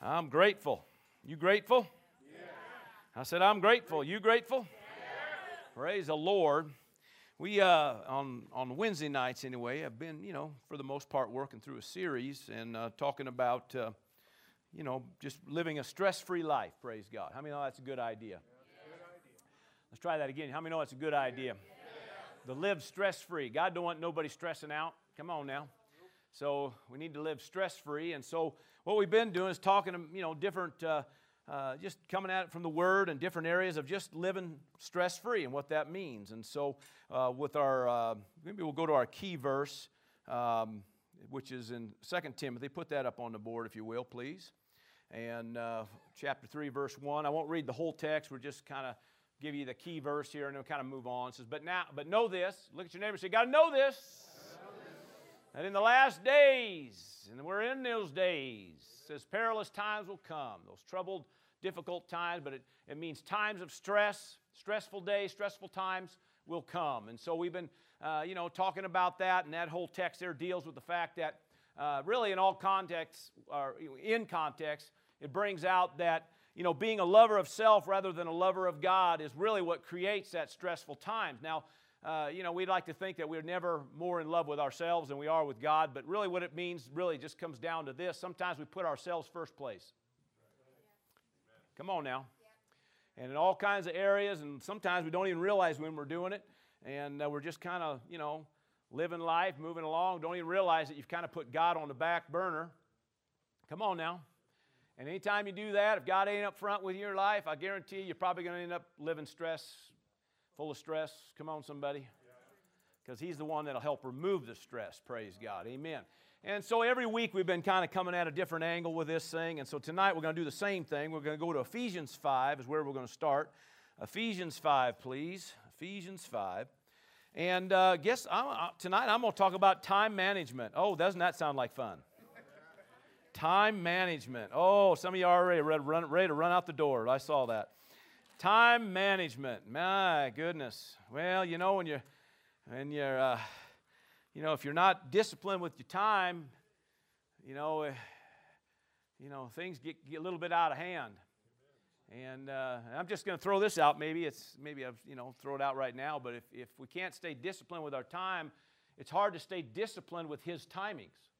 I'm grateful. You grateful? I said, I'm grateful. You grateful? Praise the Lord. We, uh, on, on Wednesday nights anyway, have been, you know, for the most part, working through a series and uh, talking about, uh, you know, just living a stress free life. Praise God. How many know that's a good idea? Let's try that again. How many know it's a good idea? To live stress free. God don't want nobody stressing out. Come on now. So we need to live stress free. And so what we've been doing is talking, to, you know, different, uh, uh, just coming at it from the Word and different areas of just living stress free and what that means. And so uh, with our, uh, maybe we'll go to our key verse, um, which is in 2 Timothy. Put that up on the board, if you will, please. And uh, chapter 3, verse 1. I won't read the whole text. We're just kind of give you the key verse here and then we'll kind of move on. It says, but now, but know this. Look at your neighbor and say, got to know this that in the last days, and we're in those days, says perilous times will come, those troubled, difficult times, but it, it means times of stress, stressful days, stressful times will come. And so we've been, uh, you know, talking about that, and that whole text there deals with the fact that uh, really in all contexts, or in context, it brings out that, you know, being a lover of self rather than a lover of God is really what creates that stressful times. Now, uh, you know, we'd like to think that we're never more in love with ourselves than we are with God, but really what it means really just comes down to this. Sometimes we put ourselves first place. Come on now. And in all kinds of areas, and sometimes we don't even realize when we're doing it, and uh, we're just kind of, you know, living life, moving along, don't even realize that you've kind of put God on the back burner. Come on now. And anytime you do that, if God ain't up front with your life, I guarantee you, you're probably going to end up living stress Full of stress? Come on, somebody. Because He's the one that'll help remove the stress. Praise God. Amen. And so every week we've been kind of coming at a different angle with this thing. And so tonight we're going to do the same thing. We're going to go to Ephesians 5, is where we're going to start. Ephesians 5, please. Ephesians 5. And uh, guess I'm, uh, tonight I'm going to talk about time management. Oh, doesn't that sound like fun? time management. Oh, some of you are already ready, ready to run out the door. I saw that. Time management. My goodness. Well, you know when you're when you're uh, you know if you're not disciplined with your time, you know, uh, you know things get, get a little bit out of hand. And uh, I'm just going to throw this out. Maybe it's maybe I've you know throw it out right now. But if if we can't stay disciplined with our time, it's hard to stay disciplined with His timings.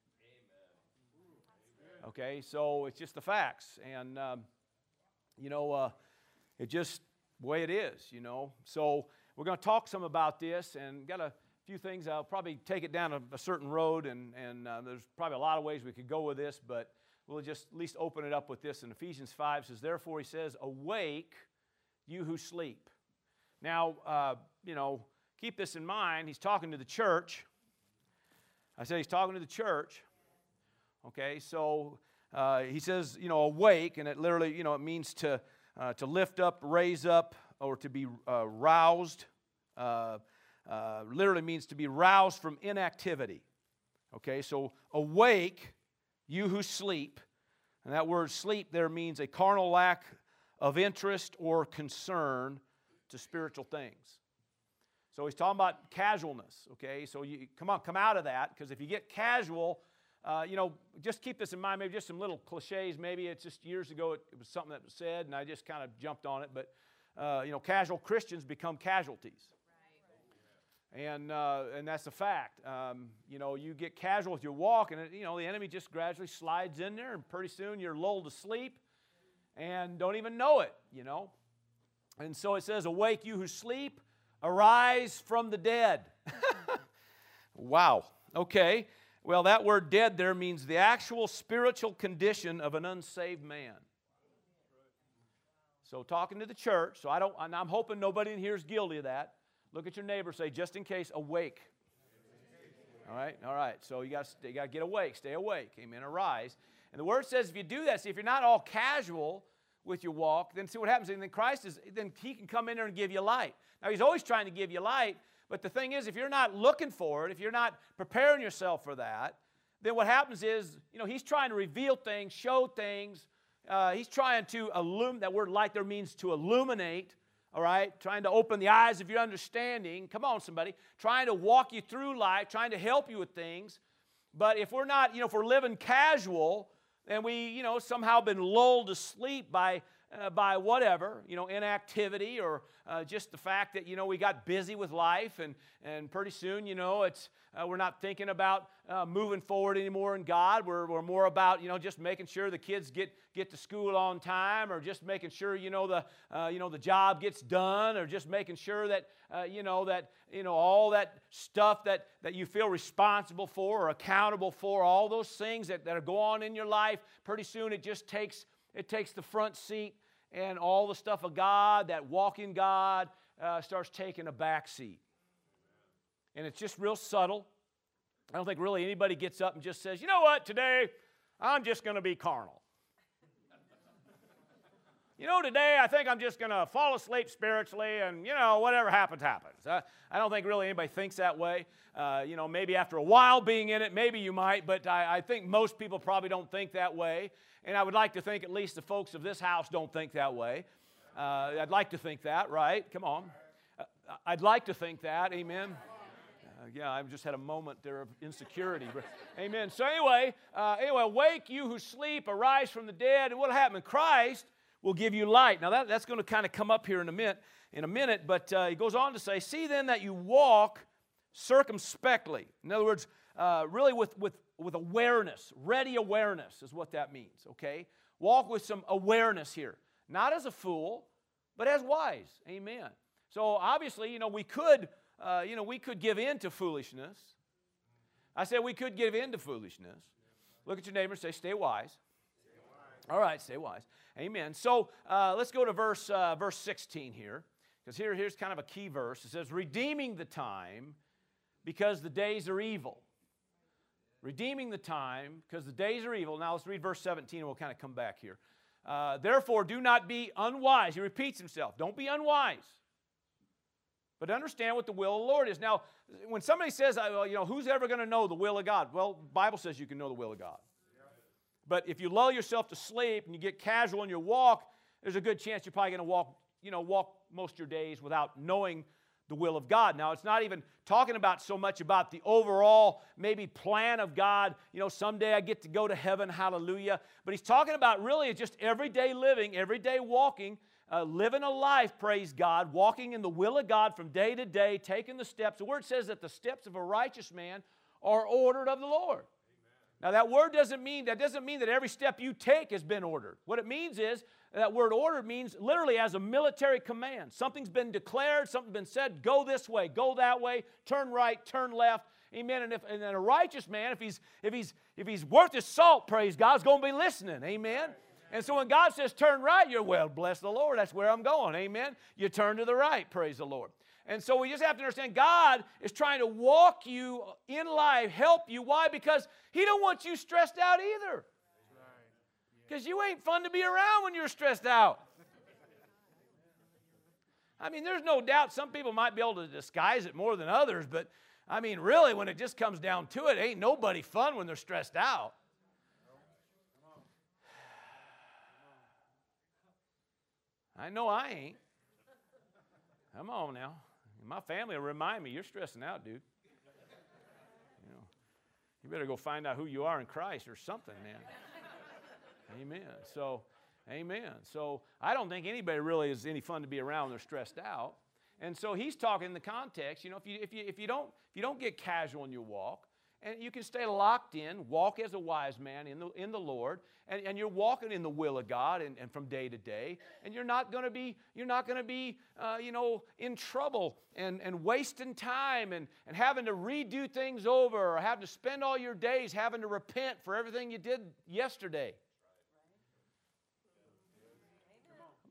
Okay, so it's just the facts, and um, you know it's just the way it is, you know. So we're going to talk some about this and got a few things. I'll probably take it down a, a certain road, and, and uh, there's probably a lot of ways we could go with this, but we'll just at least open it up with this. In Ephesians 5 says, Therefore, he says, Awake, you who sleep. Now, uh, you know, keep this in mind. He's talking to the church. I said he's talking to the church. Okay, so uh, he says, you know, awake, and it literally, you know, it means to uh, to lift up, raise up, or to be uh, roused. Uh, uh, literally means to be roused from inactivity. Okay, so awake, you who sleep. And that word sleep there means a carnal lack of interest or concern to spiritual things. So he's talking about casualness, okay? So you come on, come out of that, because if you get casual, uh, you know, just keep this in mind, maybe just some little cliches. Maybe it's just years ago it, it was something that was said, and I just kind of jumped on it. But, uh, you know, casual Christians become casualties. Right. And, uh, and that's a fact. Um, you know, you get casual with your walk, and, you know, the enemy just gradually slides in there, and pretty soon you're lulled to sleep and don't even know it, you know. And so it says, Awake, you who sleep, arise from the dead. wow. Okay. Well, that word dead there means the actual spiritual condition of an unsaved man. So, talking to the church, so I don't, I'm hoping nobody in here is guilty of that. Look at your neighbor, say, just in case, awake. All right, all right. So you got you got to get awake, stay awake. Amen. Arise. And the word says, if you do that, see, if you're not all casual with your walk, then see what happens. And then Christ is, then He can come in there and give you light. Now He's always trying to give you light, but the thing is, if you're not looking for it, if you're not preparing yourself for that, then what happens is, you know, he's trying to reveal things, show things. Uh, he's trying to illuminate, that word light there means to illuminate, all right? Trying to open the eyes of your understanding. Come on, somebody. Trying to walk you through life, trying to help you with things. But if we're not, you know, if we're living casual, and we, you know, somehow been lulled to sleep by, uh, by whatever, you know, inactivity or uh, just the fact that, you know, we got busy with life and, and pretty soon, you know, it's, uh, we're not thinking about uh, moving forward anymore in God. We're, we're more about, you know, just making sure the kids get, get to school on time or just making sure, you know, the, uh, you know, the job gets done or just making sure that, uh, you know, that, you know, all that stuff that, that you feel responsible for or accountable for, all those things that, that are going on in your life, pretty soon it just takes, it takes the front seat and all the stuff of God, that walk in God, uh, starts taking a back seat. And it's just real subtle. I don't think really anybody gets up and just says, you know what, today I'm just going to be carnal. you know, today I think I'm just going to fall asleep spiritually and, you know, whatever happens, happens. Uh, I don't think really anybody thinks that way. Uh, you know, maybe after a while being in it, maybe you might, but I, I think most people probably don't think that way. And I would like to think at least the folks of this house don't think that way. Uh, I'd like to think that, right? Come on. Uh, I'd like to think that. Amen. Uh, yeah, I've just had a moment there of insecurity. Amen. So anyway, uh, anyway, wake you who sleep, arise from the dead, and what'll happen? Christ will give you light. Now that, that's going to kind of come up here in a minute. In a minute, but uh, he goes on to say, "See then that you walk circumspectly." In other words, really with with with awareness, ready awareness is what that means. Okay, walk with some awareness here, not as a fool, but as wise. Amen. So obviously, you know, we could uh, you know, we could give in to foolishness. I said we could give in to foolishness. Look at your neighbor and say, stay wise. All right, stay wise. Amen. So uh, let's go to verse, uh, verse 16 here, because here, here's kind of a key verse. It says, redeeming the time because the days are evil. Redeeming the time because the days are evil. Now let's read verse 17 and we'll kind of come back here. Uh, Therefore, do not be unwise. He repeats himself. Don't be unwise but understand what the will of the Lord is. Now, when somebody says, well, you know, who's ever going to know the will of God? Well, Bible says you can know the will of God. But if you lull yourself to sleep and you get casual in your walk, there's a good chance you're probably going to walk, you know, walk most of your days without knowing the will of God. Now, it's not even talking about so much about the overall maybe plan of God. You know, someday I get to go to heaven, hallelujah. But he's talking about really just everyday living, everyday walking uh, living a life, praise God, walking in the will of God from day to day, taking the steps. The word says that the steps of a righteous man are ordered of the Lord. Amen. Now that word doesn't mean that doesn't mean that every step you take has been ordered. What it means is that word ordered means literally as a military command. Something's been declared, something's been said, go this way, go that way, turn right, turn left. Amen. And if and a righteous man, if he's if he's if he's worth his salt, praise God, is going to be listening. Amen. And so when God says turn right, you're well, bless the Lord. That's where I'm going. Amen. You turn to the right, praise the Lord. And so we just have to understand God is trying to walk you in life, help you. Why? Because He don't want you stressed out either. Because you ain't fun to be around when you're stressed out. I mean, there's no doubt some people might be able to disguise it more than others, but I mean, really, when it just comes down to it, ain't nobody fun when they're stressed out. I know I ain't. Come on now. My family will remind me, you're stressing out, dude. You know, you better go find out who you are in Christ or something, man. Amen. So, amen. So, I don't think anybody really is any fun to be around when they're stressed out. And so he's talking in the context, you know, if you, if you, if you, don't, if you don't get casual in your walk, and you can stay locked in, walk as a wise man in the, in the Lord, and, and you're walking in the will of God and, and from day to day, and you're not going to be, you're not going to be, uh, you know, in trouble and, and wasting time and, and having to redo things over or having to spend all your days having to repent for everything you did yesterday.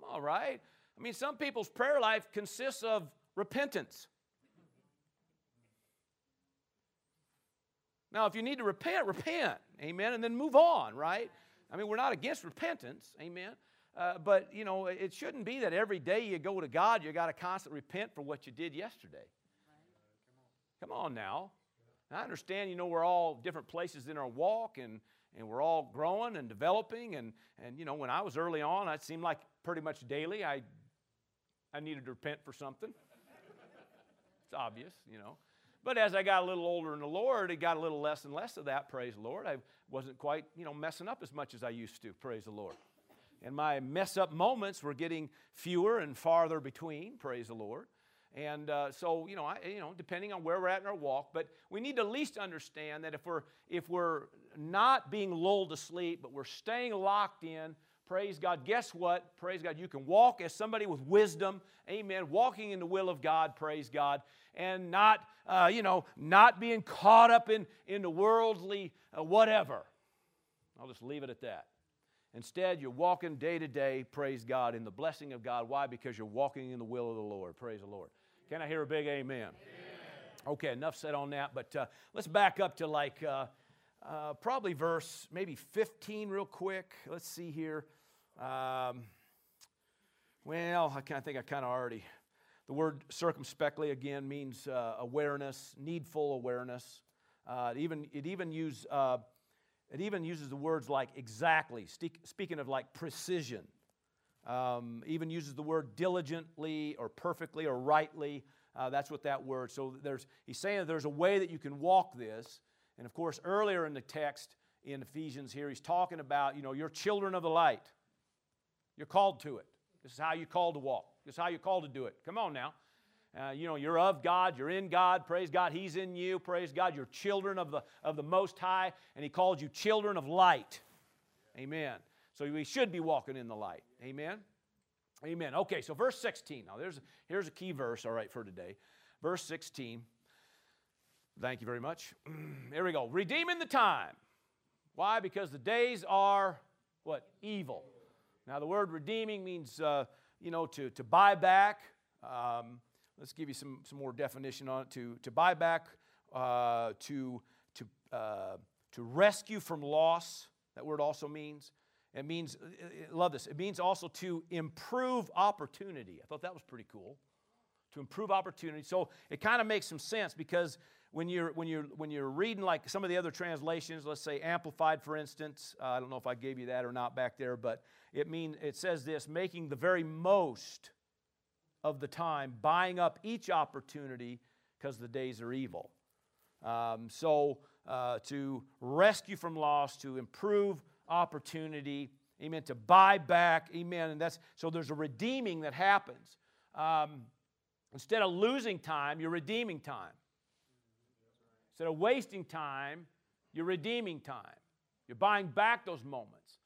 Come on, right? I mean, some people's prayer life consists of repentance. Now, if you need to repent, repent. Amen. And then move on, right? I mean, we're not against repentance. Amen. Uh, but, you know, it shouldn't be that every day you go to God, you got to constantly repent for what you did yesterday. Come on now. I understand, you know, we're all different places in our walk and, and we're all growing and developing. And, and, you know, when I was early on, it seemed like pretty much daily I, I needed to repent for something. it's obvious, you know. But as I got a little older in the Lord, it got a little less and less of that, praise the Lord. I wasn't quite, you know, messing up as much as I used to, praise the Lord. And my mess up moments were getting fewer and farther between, praise the Lord. And uh, so, you know, I, you know, depending on where we're at in our walk, but we need to at least understand that if we're if we're not being lulled to sleep, but we're staying locked in, praise God. Guess what? Praise God. You can walk as somebody with wisdom, amen. Walking in the will of God, praise God, and not, uh, you know, not being caught up in in the worldly uh, whatever. I'll just leave it at that. Instead, you're walking day to day, praise God, in the blessing of God. Why? Because you're walking in the will of the Lord. Praise the Lord. Can I hear a big amen? amen. Okay, enough said on that, but uh, let's back up to like uh, probably verse maybe 15 real quick. Let's see here. Um, well, I, kind of think I kind of already. The word circumspectly again means uh, awareness, needful awareness. Uh, it even it even use uh, it even uses the words like exactly, speaking of like precision. Um, even uses the word diligently or perfectly or rightly. Uh, that's what that word. So there's, he's saying there's a way that you can walk this. And of course, earlier in the text in Ephesians here, he's talking about, you know, you're children of the light. You're called to it. This is how you're called to walk. This is how you're called to do it. Come on now. Uh, you know, you're of God, you're in God, praise God, He's in you, praise God, you're children of the, of the Most High, and He called you children of light. Amen. So we should be walking in the light. Amen. Amen. Okay, so verse 16. Now there's here's a key verse, all right, for today. Verse 16. Thank you very much. Here we go. Redeeming the time. Why? Because the days are what? Evil. Now the word redeeming means uh, you know to, to buy back. Um, let's give you some, some more definition on it. To, to buy back, uh, to, to, uh, to rescue from loss. That word also means. It means, uh, uh, love this, it means also to improve opportunity. I thought that was pretty cool. To improve opportunity. So it kind of makes some sense because when you're, when, you're, when you're reading like some of the other translations, let's say Amplified, for instance, uh, I don't know if I gave you that or not back there, but it, mean, it says this making the very most of the time, buying up each opportunity because the days are evil. Um, so, uh, to rescue from loss, to improve opportunity, amen, to buy back, amen. And that's so there's a redeeming that happens. Um, instead of losing time, you're redeeming time. Instead of wasting time, you're redeeming time. You're buying back those moments.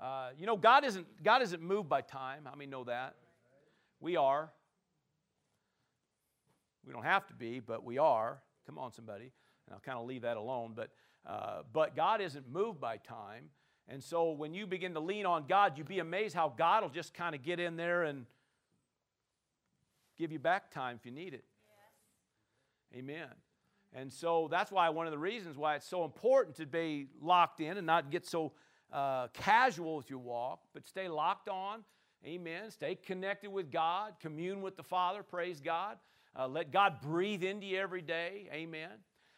Uh, you know, God isn't, God isn't moved by time. How many know that? We are. We don't have to be, but we are. Come on, somebody. And I'll kind of leave that alone. But, uh, but God isn't moved by time. And so when you begin to lean on God, you'd be amazed how God will just kind of get in there and give you back time if you need it. Yes. Amen. And so that's why one of the reasons why it's so important to be locked in and not get so uh, casual with your walk, but stay locked on. Amen. Stay connected with God, commune with the Father, praise God. Uh, let God breathe into you every day. Amen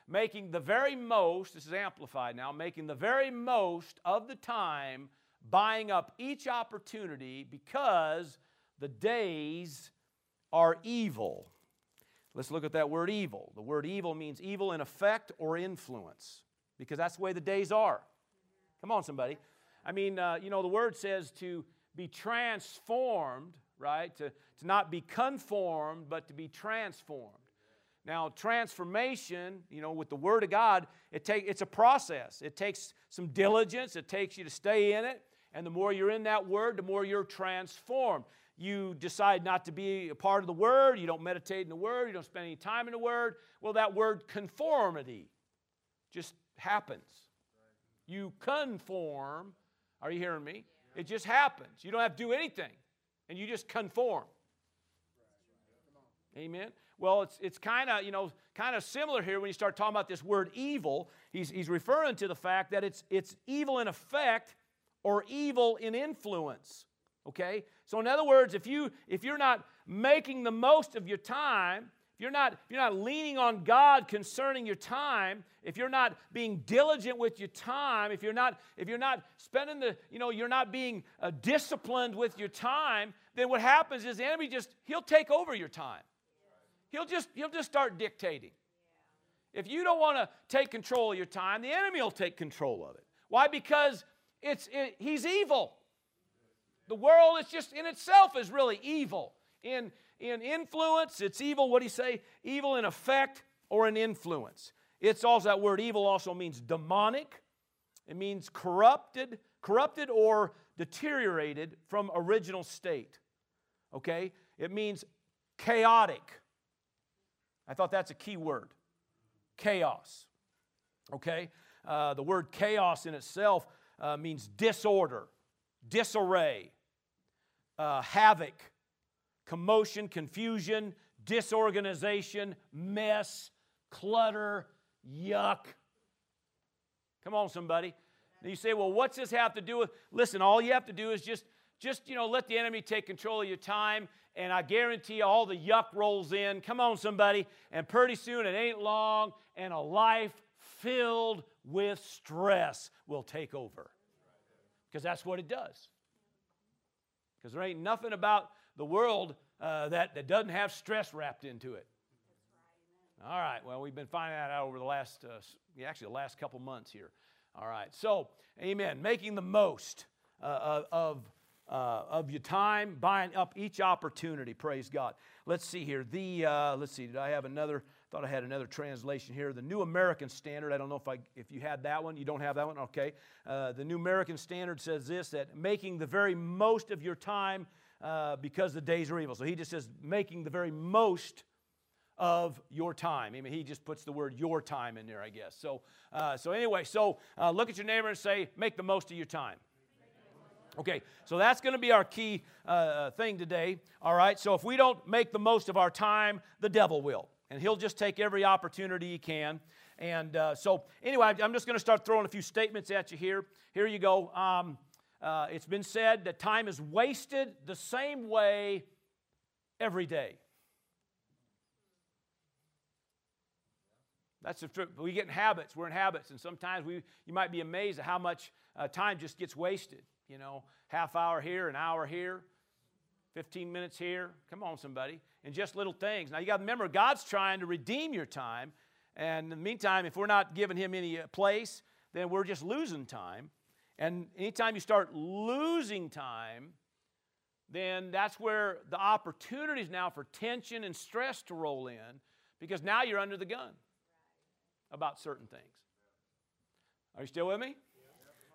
making the very most, this is amplified now, making the very most of the time, buying up each opportunity because the days are evil. Let's look at that word evil. The word evil means evil in effect or influence because that's the way the days are. Come on, somebody. I mean, uh, you know, the word says to be transformed, right? To, to not be conformed, but to be transformed. Now, transformation, you know, with the Word of God, it take, it's a process. It takes some diligence, it takes you to stay in it. And the more you're in that Word, the more you're transformed. You decide not to be a part of the Word, you don't meditate in the Word, you don't spend any time in the Word. Well, that word conformity just happens. You conform. Are you hearing me? It just happens. You don't have to do anything, and you just conform. Amen. Well, it's, it's kind of, you know, kind of similar here when you start talking about this word evil. He's, he's referring to the fact that it's, it's evil in effect or evil in influence. Okay? So in other words, if you if you're not making the most of your time, if you're not if you're not leaning on God concerning your time, if you're not being diligent with your time, if you're not if you're not spending the, you know, you're not being uh, disciplined with your time, then what happens is the enemy just he'll take over your time. He'll just, he'll just start dictating. If you don't want to take control of your time, the enemy will take control of it. Why? Because it's, it, he's evil. The world is just in itself is really evil. In, in influence, it's evil. What do you say? Evil in effect or in influence. It's also that word evil also means demonic. It means corrupted, corrupted or deteriorated from original state. Okay? It means chaotic. I thought that's a key word. Chaos. Okay? Uh, the word chaos in itself uh, means disorder, disarray, uh, havoc, commotion, confusion, disorganization, mess, clutter, yuck. Come on, somebody. And you say, well, what's this have to do with? Listen, all you have to do is just, just you know, let the enemy take control of your time, and I guarantee you all the yuck rolls in. Come on, somebody. And pretty soon it ain't long, and a life filled with stress will take over. Because that's what it does. Because there ain't nothing about the world uh, that, that doesn't have stress wrapped into it. All right, well, we've been finding that out over the last, uh, actually, the last couple months here. All right, so, amen. Making the most uh, of, uh, of your time, buying up each opportunity. Praise God. Let's see here. The uh, let's see. Did I have another? Thought I had another translation here. The New American Standard. I don't know if I if you had that one. You don't have that one. Okay. Uh, the New American Standard says this: that making the very most of your time uh, because the days are evil. So he just says making the very most of your time. I mean, he just puts the word your time in there, I guess. So, uh, so anyway, so uh, look at your neighbor and say, make the most of your time. Okay, so that's going to be our key uh, uh, thing today. All right, so if we don't make the most of our time, the devil will. And he'll just take every opportunity he can. And uh, so, anyway, I'm just going to start throwing a few statements at you here. Here you go. Um, uh, it's been said that time is wasted the same way every day. That's the truth. We get in habits. We're in habits, and sometimes we, you might be amazed at how much uh, time just gets wasted. You know, half hour here, an hour here, 15 minutes here. Come on, somebody. And just little things. Now, you got to remember, God's trying to redeem your time. And in the meantime, if we're not giving Him any uh, place, then we're just losing time. And anytime you start losing time, then that's where the opportunities now for tension and stress to roll in because now you're under the gun about certain things. Are you still with me?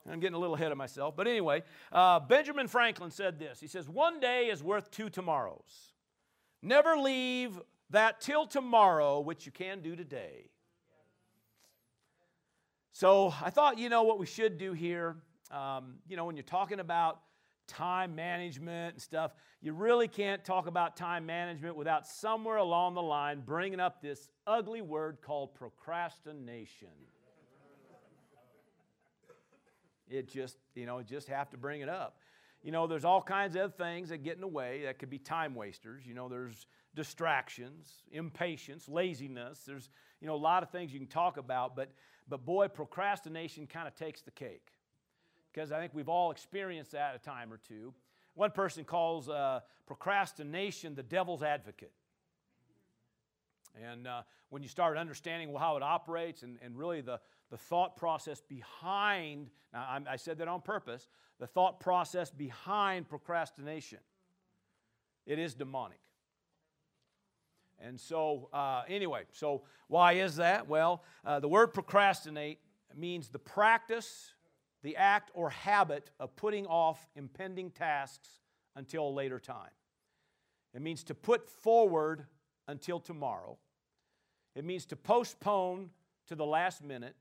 I'm getting a little ahead of myself. But anyway, uh, Benjamin Franklin said this He says, One day is worth two tomorrows. Never leave that till tomorrow, which you can do today. So I thought, you know, what we should do here, um, you know, when you're talking about time management and stuff, you really can't talk about time management without somewhere along the line bringing up this ugly word called procrastination. It just, you know, just have to bring it up. You know, there's all kinds of things that get in the way that could be time wasters. You know, there's distractions, impatience, laziness. There's, you know, a lot of things you can talk about, but but boy, procrastination kind of takes the cake because I think we've all experienced that a time or two. One person calls uh, procrastination the devil's advocate. And uh, when you start understanding how it operates and, and really the, the thought process behind, now i said that on purpose, the thought process behind procrastination, it is demonic. And so, uh, anyway, so why is that? Well, uh, the word procrastinate means the practice the act or habit of putting off impending tasks until a later time. It means to put forward until tomorrow. It means to postpone to the last minute.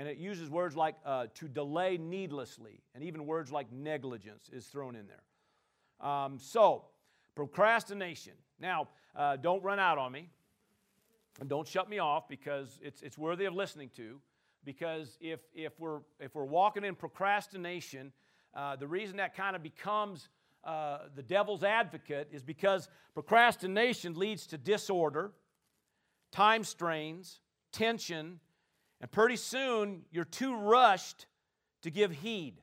And it uses words like uh, to delay needlessly, and even words like negligence is thrown in there. Um, so, procrastination. Now, uh, don't run out on me. And don't shut me off because it's, it's worthy of listening to because if, if, we're, if we're walking in procrastination, uh, the reason that kind of becomes uh, the devil's advocate is because procrastination leads to disorder, time strains, tension, and pretty soon you're too rushed to give heed.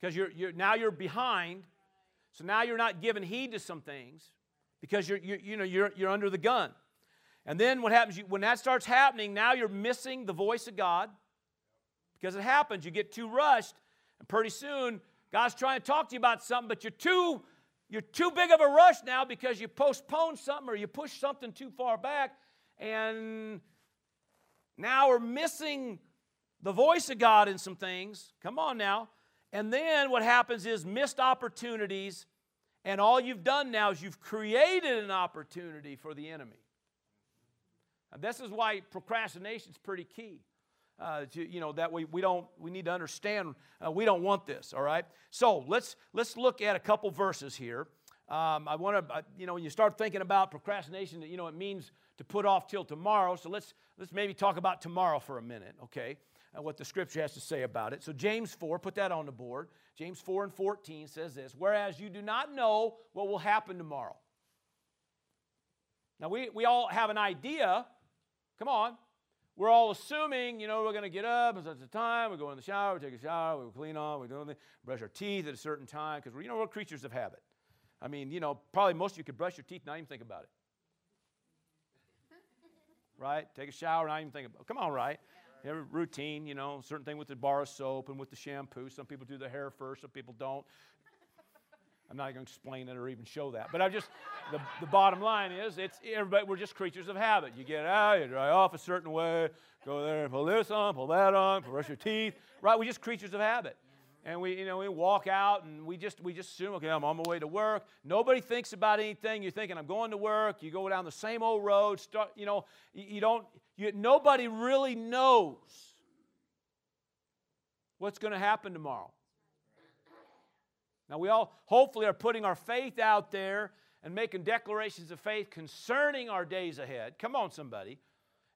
Because you're, you're, now you're behind, so now you're not giving heed to some things because you're, you're, you know, you're, you're under the gun. And then what happens, you, when that starts happening, now you're missing the voice of God because it happens. You get too rushed, and pretty soon God's trying to talk to you about something, but you're too, you're too big of a rush now because you postponed something or you pushed something too far back, and now we're missing the voice of God in some things. Come on now. And then what happens is missed opportunities, and all you've done now is you've created an opportunity for the enemy. This is why procrastination is pretty key. Uh, to, you know that we, we don't we need to understand uh, we don't want this all right so let's let's look at a couple verses here um, i want to uh, you know when you start thinking about procrastination you know it means to put off till tomorrow so let's let's maybe talk about tomorrow for a minute okay uh, what the scripture has to say about it so james 4 put that on the board james 4 and 14 says this whereas you do not know what will happen tomorrow now we, we all have an idea Come on. We're all assuming, you know, we're going to get up at such a time, we go in the shower, we take a shower, we clean off, we do anything, brush our teeth at a certain time, because, you know, we're creatures of habit. I mean, you know, probably most of you could brush your teeth, not even think about it. Right? Take a shower, not even think about it. Come on, right? You have a routine, you know, certain thing with the bar of soap and with the shampoo. Some people do their hair first, some people don't. I'm not going to explain it or even show that. But I just, the, the bottom line is, it's everybody, we're just creatures of habit. You get out, you dry off a certain way, go there and pull this on, pull that on, brush your teeth. Right? We're just creatures of habit. And we, you know, we walk out and we just, we just assume, okay, I'm on my way to work. Nobody thinks about anything. You're thinking, I'm going to work. You go down the same old road. Start, you know, you, don't, you, nobody really knows what's going to happen tomorrow. Now, we all hopefully are putting our faith out there and making declarations of faith concerning our days ahead. Come on, somebody.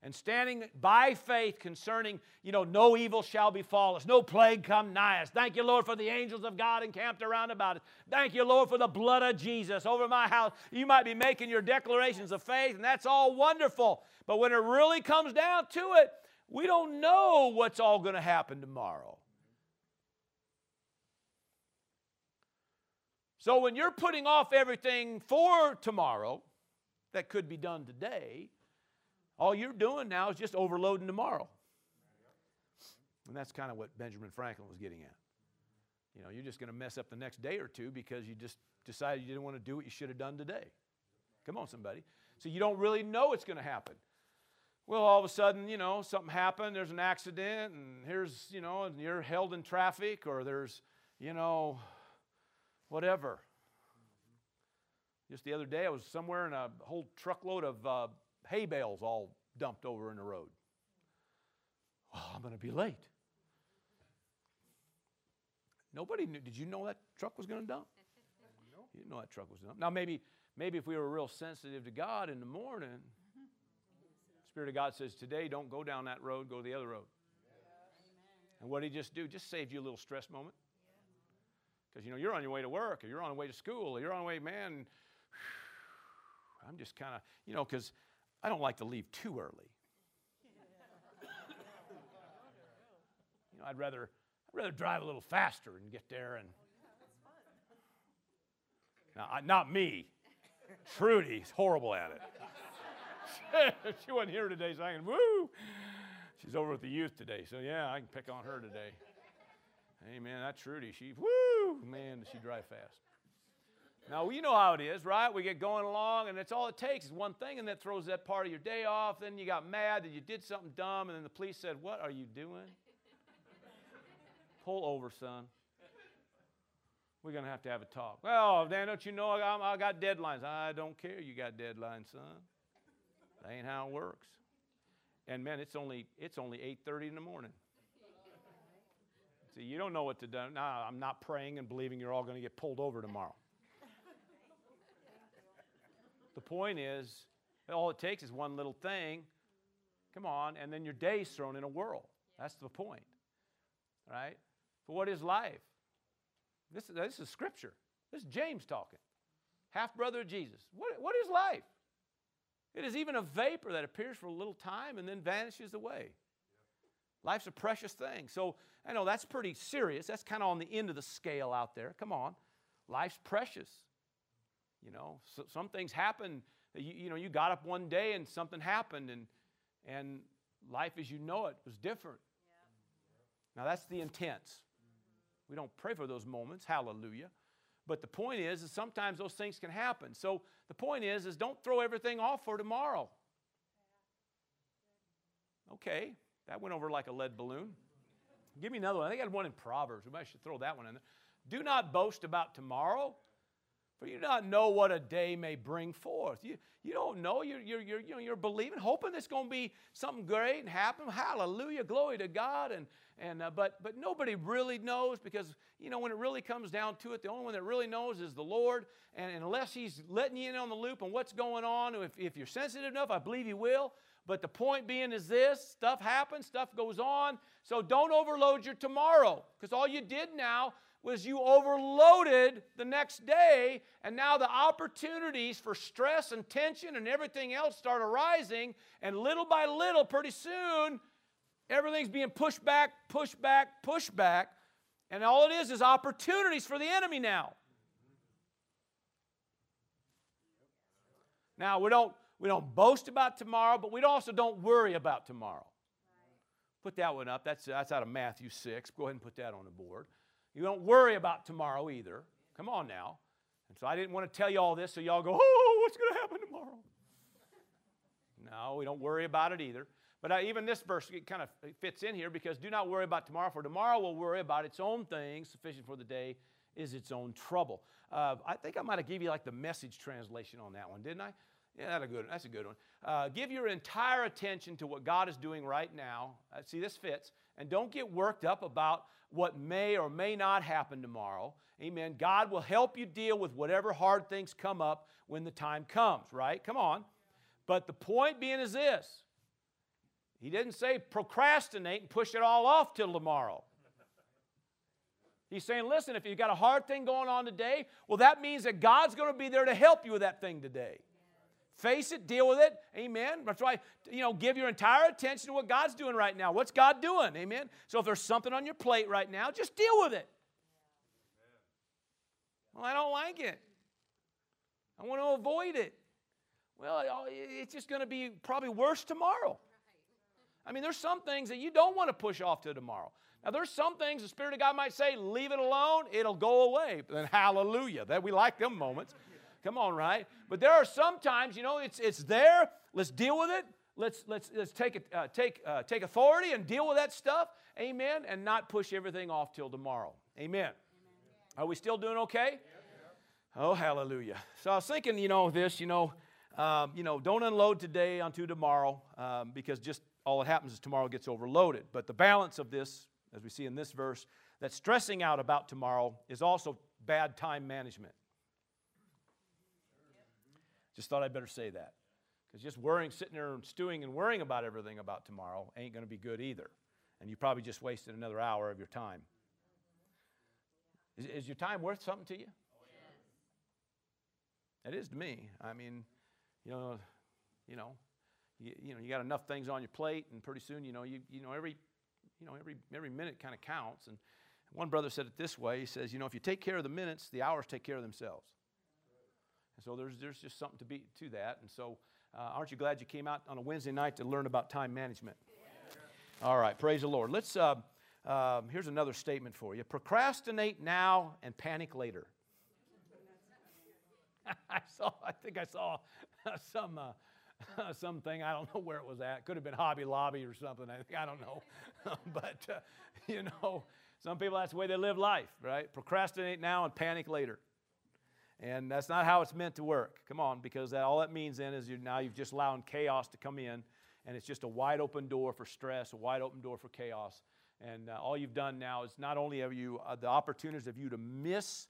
And standing by faith concerning, you know, no evil shall befall us, no plague come nigh us. Thank you, Lord, for the angels of God encamped around about us. Thank you, Lord, for the blood of Jesus over my house. You might be making your declarations of faith, and that's all wonderful. But when it really comes down to it, we don't know what's all going to happen tomorrow. So when you're putting off everything for tomorrow that could be done today, all you're doing now is just overloading tomorrow. And that's kind of what Benjamin Franklin was getting at. You know, you're just going to mess up the next day or two because you just decided you didn't want to do what you should have done today. Come on, somebody. So you don't really know what's going to happen. Well, all of a sudden, you know, something happened, there's an accident, and here's, you know, and you're held in traffic, or there's, you know, whatever. Just the other day, I was somewhere and a whole truckload of uh, hay bales all dumped over in the road. Well, I'm going to be late. Nobody knew. Did you know that truck was going to dump? You didn't know that truck was dump. Now, maybe, maybe if we were real sensitive to God in the morning, Spirit of God says, today don't go down that road, go the other road. And what did he just do? Just saved you a little stress moment. Because, you know, you're on your way to work or you're on your way to school or you're on your way, man, I'm just kind of, you know, because I don't like to leave too early. you know, I'd rather, I'd rather drive a little faster and get there and. Now, not me. Trudy's horrible at it. she wasn't here today, so I can, woo! She's over with the youth today, so yeah, I can pick on her today. Hey, man, That Trudy, she, woo, man, does she drive fast. Now, you know how it is, right? We get going along, and it's all it takes is one thing, and that throws that part of your day off. Then you got mad that you did something dumb, and then the police said, What are you doing? Pull over, son. We're going to have to have a talk. Well, Dan, don't you know I got, I got deadlines? I don't care you got deadlines, son. That ain't how it works. And man, it's only it's only 8:30 in the morning. See, you don't know what to do. No, I'm not praying and believing you're all going to get pulled over tomorrow. The point is, all it takes is one little thing. Come on, and then your day's thrown in a whirl. That's the point. Right? For what is life? This, this is scripture. This is James talking. Half brother of Jesus. What, what is life? It is even a vapor that appears for a little time and then vanishes away. Life's a precious thing. So I know that's pretty serious. That's kind of on the end of the scale out there. Come on. Life's precious. You know, so, some things happen You, you know, you got up one day and something happened, and, and life as you know it was different. Yeah. Now, that's the intense. Mm-hmm. We don't pray for those moments, hallelujah. But the point is, is sometimes those things can happen. So the point is, is don't throw everything off for tomorrow. Okay, that went over like a lead balloon. Give me another one. I think I had one in Proverbs. We might should throw that one in there. Do not boast about tomorrow, for you do not know what a day may bring forth. You, you don't know. You're, you're, you're, you know, you're believing, hoping it's going to be something great and happen. Hallelujah. Glory to God. And, and, uh, but, but nobody really knows because, you know, when it really comes down to it, the only one that really knows is the Lord. And, and unless He's letting you in on the loop on what's going on, if, if you're sensitive enough, I believe He will. But the point being is this stuff happens, stuff goes on. So don't overload your tomorrow because all you did now was you overloaded the next day, and now the opportunities for stress and tension and everything else start arising, and little by little, pretty soon, everything's being pushed back, pushed back, pushed back, and all it is is opportunities for the enemy now. Now, we don't, we don't boast about tomorrow, but we also don't worry about tomorrow. Put that one up. That's, that's out of Matthew 6. Go ahead and put that on the board. You don't worry about tomorrow either. Come on now. And so I didn't want to tell you all this so y'all go, oh, what's going to happen tomorrow? No, we don't worry about it either. But uh, even this verse kind of fits in here because do not worry about tomorrow, for tomorrow will worry about its own things. Sufficient for the day is its own trouble. Uh, I think I might have given you like the message translation on that one, didn't I? Yeah, that's a good, one. that's a good one. Uh, give your entire attention to what God is doing right now. Uh, see, this fits. And don't get worked up about what may or may not happen tomorrow. Amen. God will help you deal with whatever hard things come up when the time comes, right? Come on. But the point being is this He didn't say procrastinate and push it all off till tomorrow. He's saying, listen, if you've got a hard thing going on today, well, that means that God's going to be there to help you with that thing today. Face it, deal with it. Amen. That's why, you know, give your entire attention to what God's doing right now. What's God doing? Amen. So if there's something on your plate right now, just deal with it. Well, I don't like it. I want to avoid it. Well, it's just going to be probably worse tomorrow. I mean, there's some things that you don't want to push off to tomorrow. Now, there's some things the Spirit of God might say, leave it alone, it'll go away. Then hallelujah. That we like them moments. Come on, right? But there are some times, you know, it's, it's there. Let's deal with it. Let's, let's, let's take, it, uh, take, uh, take authority and deal with that stuff. Amen. And not push everything off till tomorrow. Amen. Amen. Are we still doing okay? Oh, hallelujah. So I was thinking, you know, this, you know, um, you know, don't unload today onto tomorrow um, because just all that happens is tomorrow gets overloaded. But the balance of this, as we see in this verse, that stressing out about tomorrow is also bad time management. Just thought I'd better say that. Because just worrying, sitting there and stewing and worrying about everything about tomorrow ain't going to be good either. And you probably just wasted another hour of your time. Is, is your time worth something to you? It is to me. I mean, you know, you know, you, you know, you got enough things on your plate, and pretty soon, you know, you, you know, every, you know, every every minute kind of counts. And one brother said it this way: He says, you know, if you take care of the minutes, the hours take care of themselves. And so there's, there's just something to be to that. And so uh, aren't you glad you came out on a Wednesday night to learn about time management? Yeah. All right, praise the Lord. Let's, uh, uh, here's another statement for you procrastinate now and panic later. I saw, I think I saw some, uh, something, I don't know where it was at. Could have been Hobby Lobby or something, I, think, I don't know. but, uh, you know, some people, that's the way they live life, right? Procrastinate now and panic later. And that's not how it's meant to work. Come on, because that, all that means then is you now you've just allowed chaos to come in, and it's just a wide open door for stress, a wide open door for chaos. And uh, all you've done now is not only have you uh, the opportunities of you to miss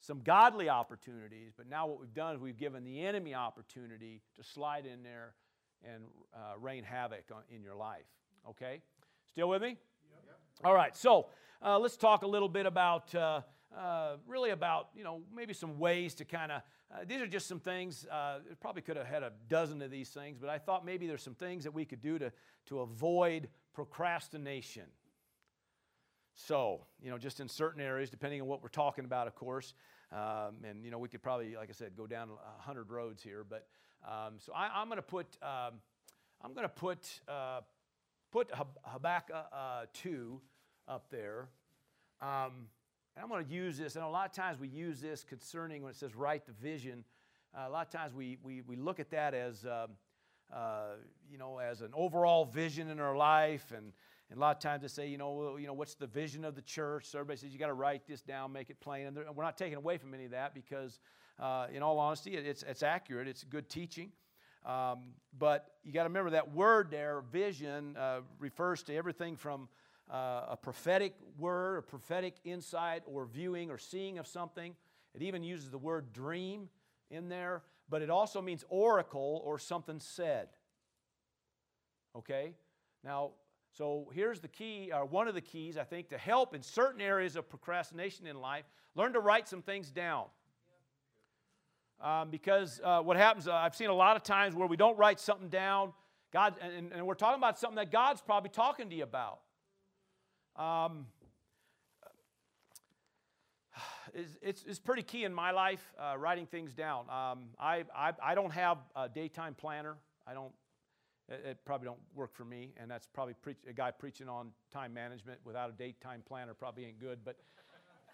some godly opportunities, but now what we've done is we've given the enemy opportunity to slide in there and uh, rain havoc on, in your life. Okay? Still with me? Yep. All right, so uh, let's talk a little bit about uh, really about, you know, maybe some ways to kind of, uh, these are just some things, uh, probably could have had a dozen of these things, but I thought maybe there's some things that we could do to, to avoid procrastination. so, you know, just in certain areas, depending on what we're talking about, of course. Um, and, you know, we could probably, like I said, go down 100 roads here. But um, so I, am going to put, um, I'm going to put, uh, put Habakkuk uh, 2 up there. Um, and I'm going to use this. And a lot of times we use this concerning when it says write the vision. Uh, a lot of times we, we, we look at that as, um, uh, you know, as an overall vision in our life. And, and a lot of times they say, you know, well, you know, what's the vision of the church? So everybody says you got to write this down, make it plain. And we're not taking away from any of that because, uh, in all honesty, it's, it's accurate. It's good teaching. Um, but you got to remember that word there, vision, uh, refers to everything from uh, a prophetic word, a prophetic insight, or viewing or seeing of something. It even uses the word dream in there, but it also means oracle or something said. Okay? Now, so here's the key, or one of the keys, I think, to help in certain areas of procrastination in life. Learn to write some things down. Um, because uh, what happens, uh, I've seen a lot of times where we don't write something down, God, and, and, we're talking about something that God's probably talking to you about. Um, it's, it's, it's, pretty key in my life, uh, writing things down. Um, I, I, I, don't have a daytime planner. I don't, it, it, probably don't work for me, and that's probably preach, a guy preaching on time management without a daytime planner probably ain't good, but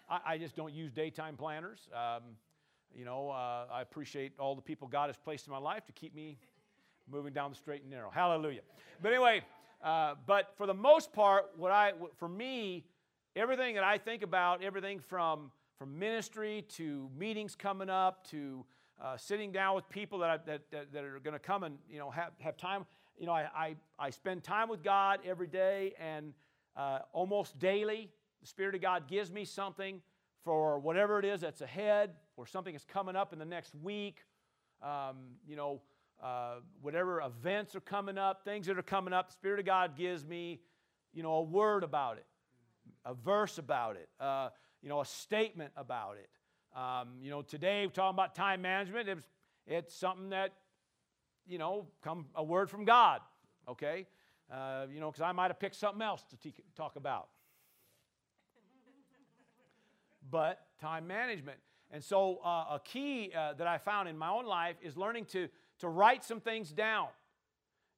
I, I just don't use daytime planners. Um, you know, uh, I appreciate all the people God has placed in my life to keep me moving down the straight and narrow. Hallelujah. But anyway, uh, but for the most part, what I, for me, everything that I think about, everything from, from ministry to meetings coming up to uh, sitting down with people that, I, that, that, that, are going to come and, you know, have, have time, you know, I, I, I spend time with God every day and uh, almost daily. The Spirit of God gives me something for whatever it is that's ahead or something that's coming up in the next week. Um, you know, uh, whatever events are coming up, things that are coming up, the Spirit of God gives me, you know, a word about it, a verse about it, uh, you know, a statement about it. Um, you know, today we're talking about time management. It's, it's something that, you know, come a word from God, okay? Uh, you know, because I might have picked something else to talk about. but time management. And so, uh, a key uh, that I found in my own life is learning to, to write some things down.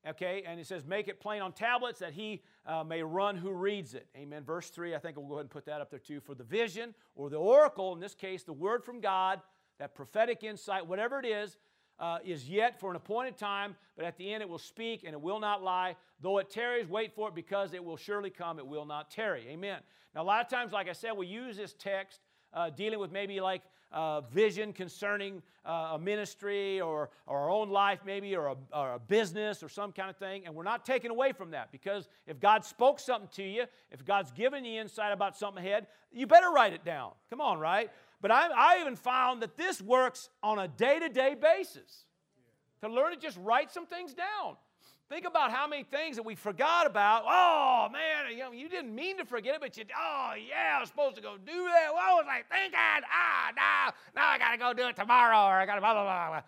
Okay, and it says, make it plain on tablets that he uh, may run who reads it. Amen. Verse 3, I think we'll go ahead and put that up there too. For the vision or the oracle, in this case, the word from God, that prophetic insight, whatever it is, uh, is yet for an appointed time, but at the end it will speak and it will not lie. Though it tarries, wait for it because it will surely come, it will not tarry. Amen. Now, a lot of times, like I said, we use this text uh, dealing with maybe like uh, vision concerning uh, a ministry or, or our own life, maybe, or a, or a business or some kind of thing. And we're not taking away from that because if God spoke something to you, if God's given you insight about something ahead, you better write it down. Come on, right? But I, I even found that this works on a day to day basis. To learn to just write some things down. Think about how many things that we forgot about. Oh man, you, know, you didn't mean to forget it, but you, oh yeah, I was supposed to go do that. What was I thinking? Ah, now, now I gotta go do it tomorrow, or I gotta blah blah blah.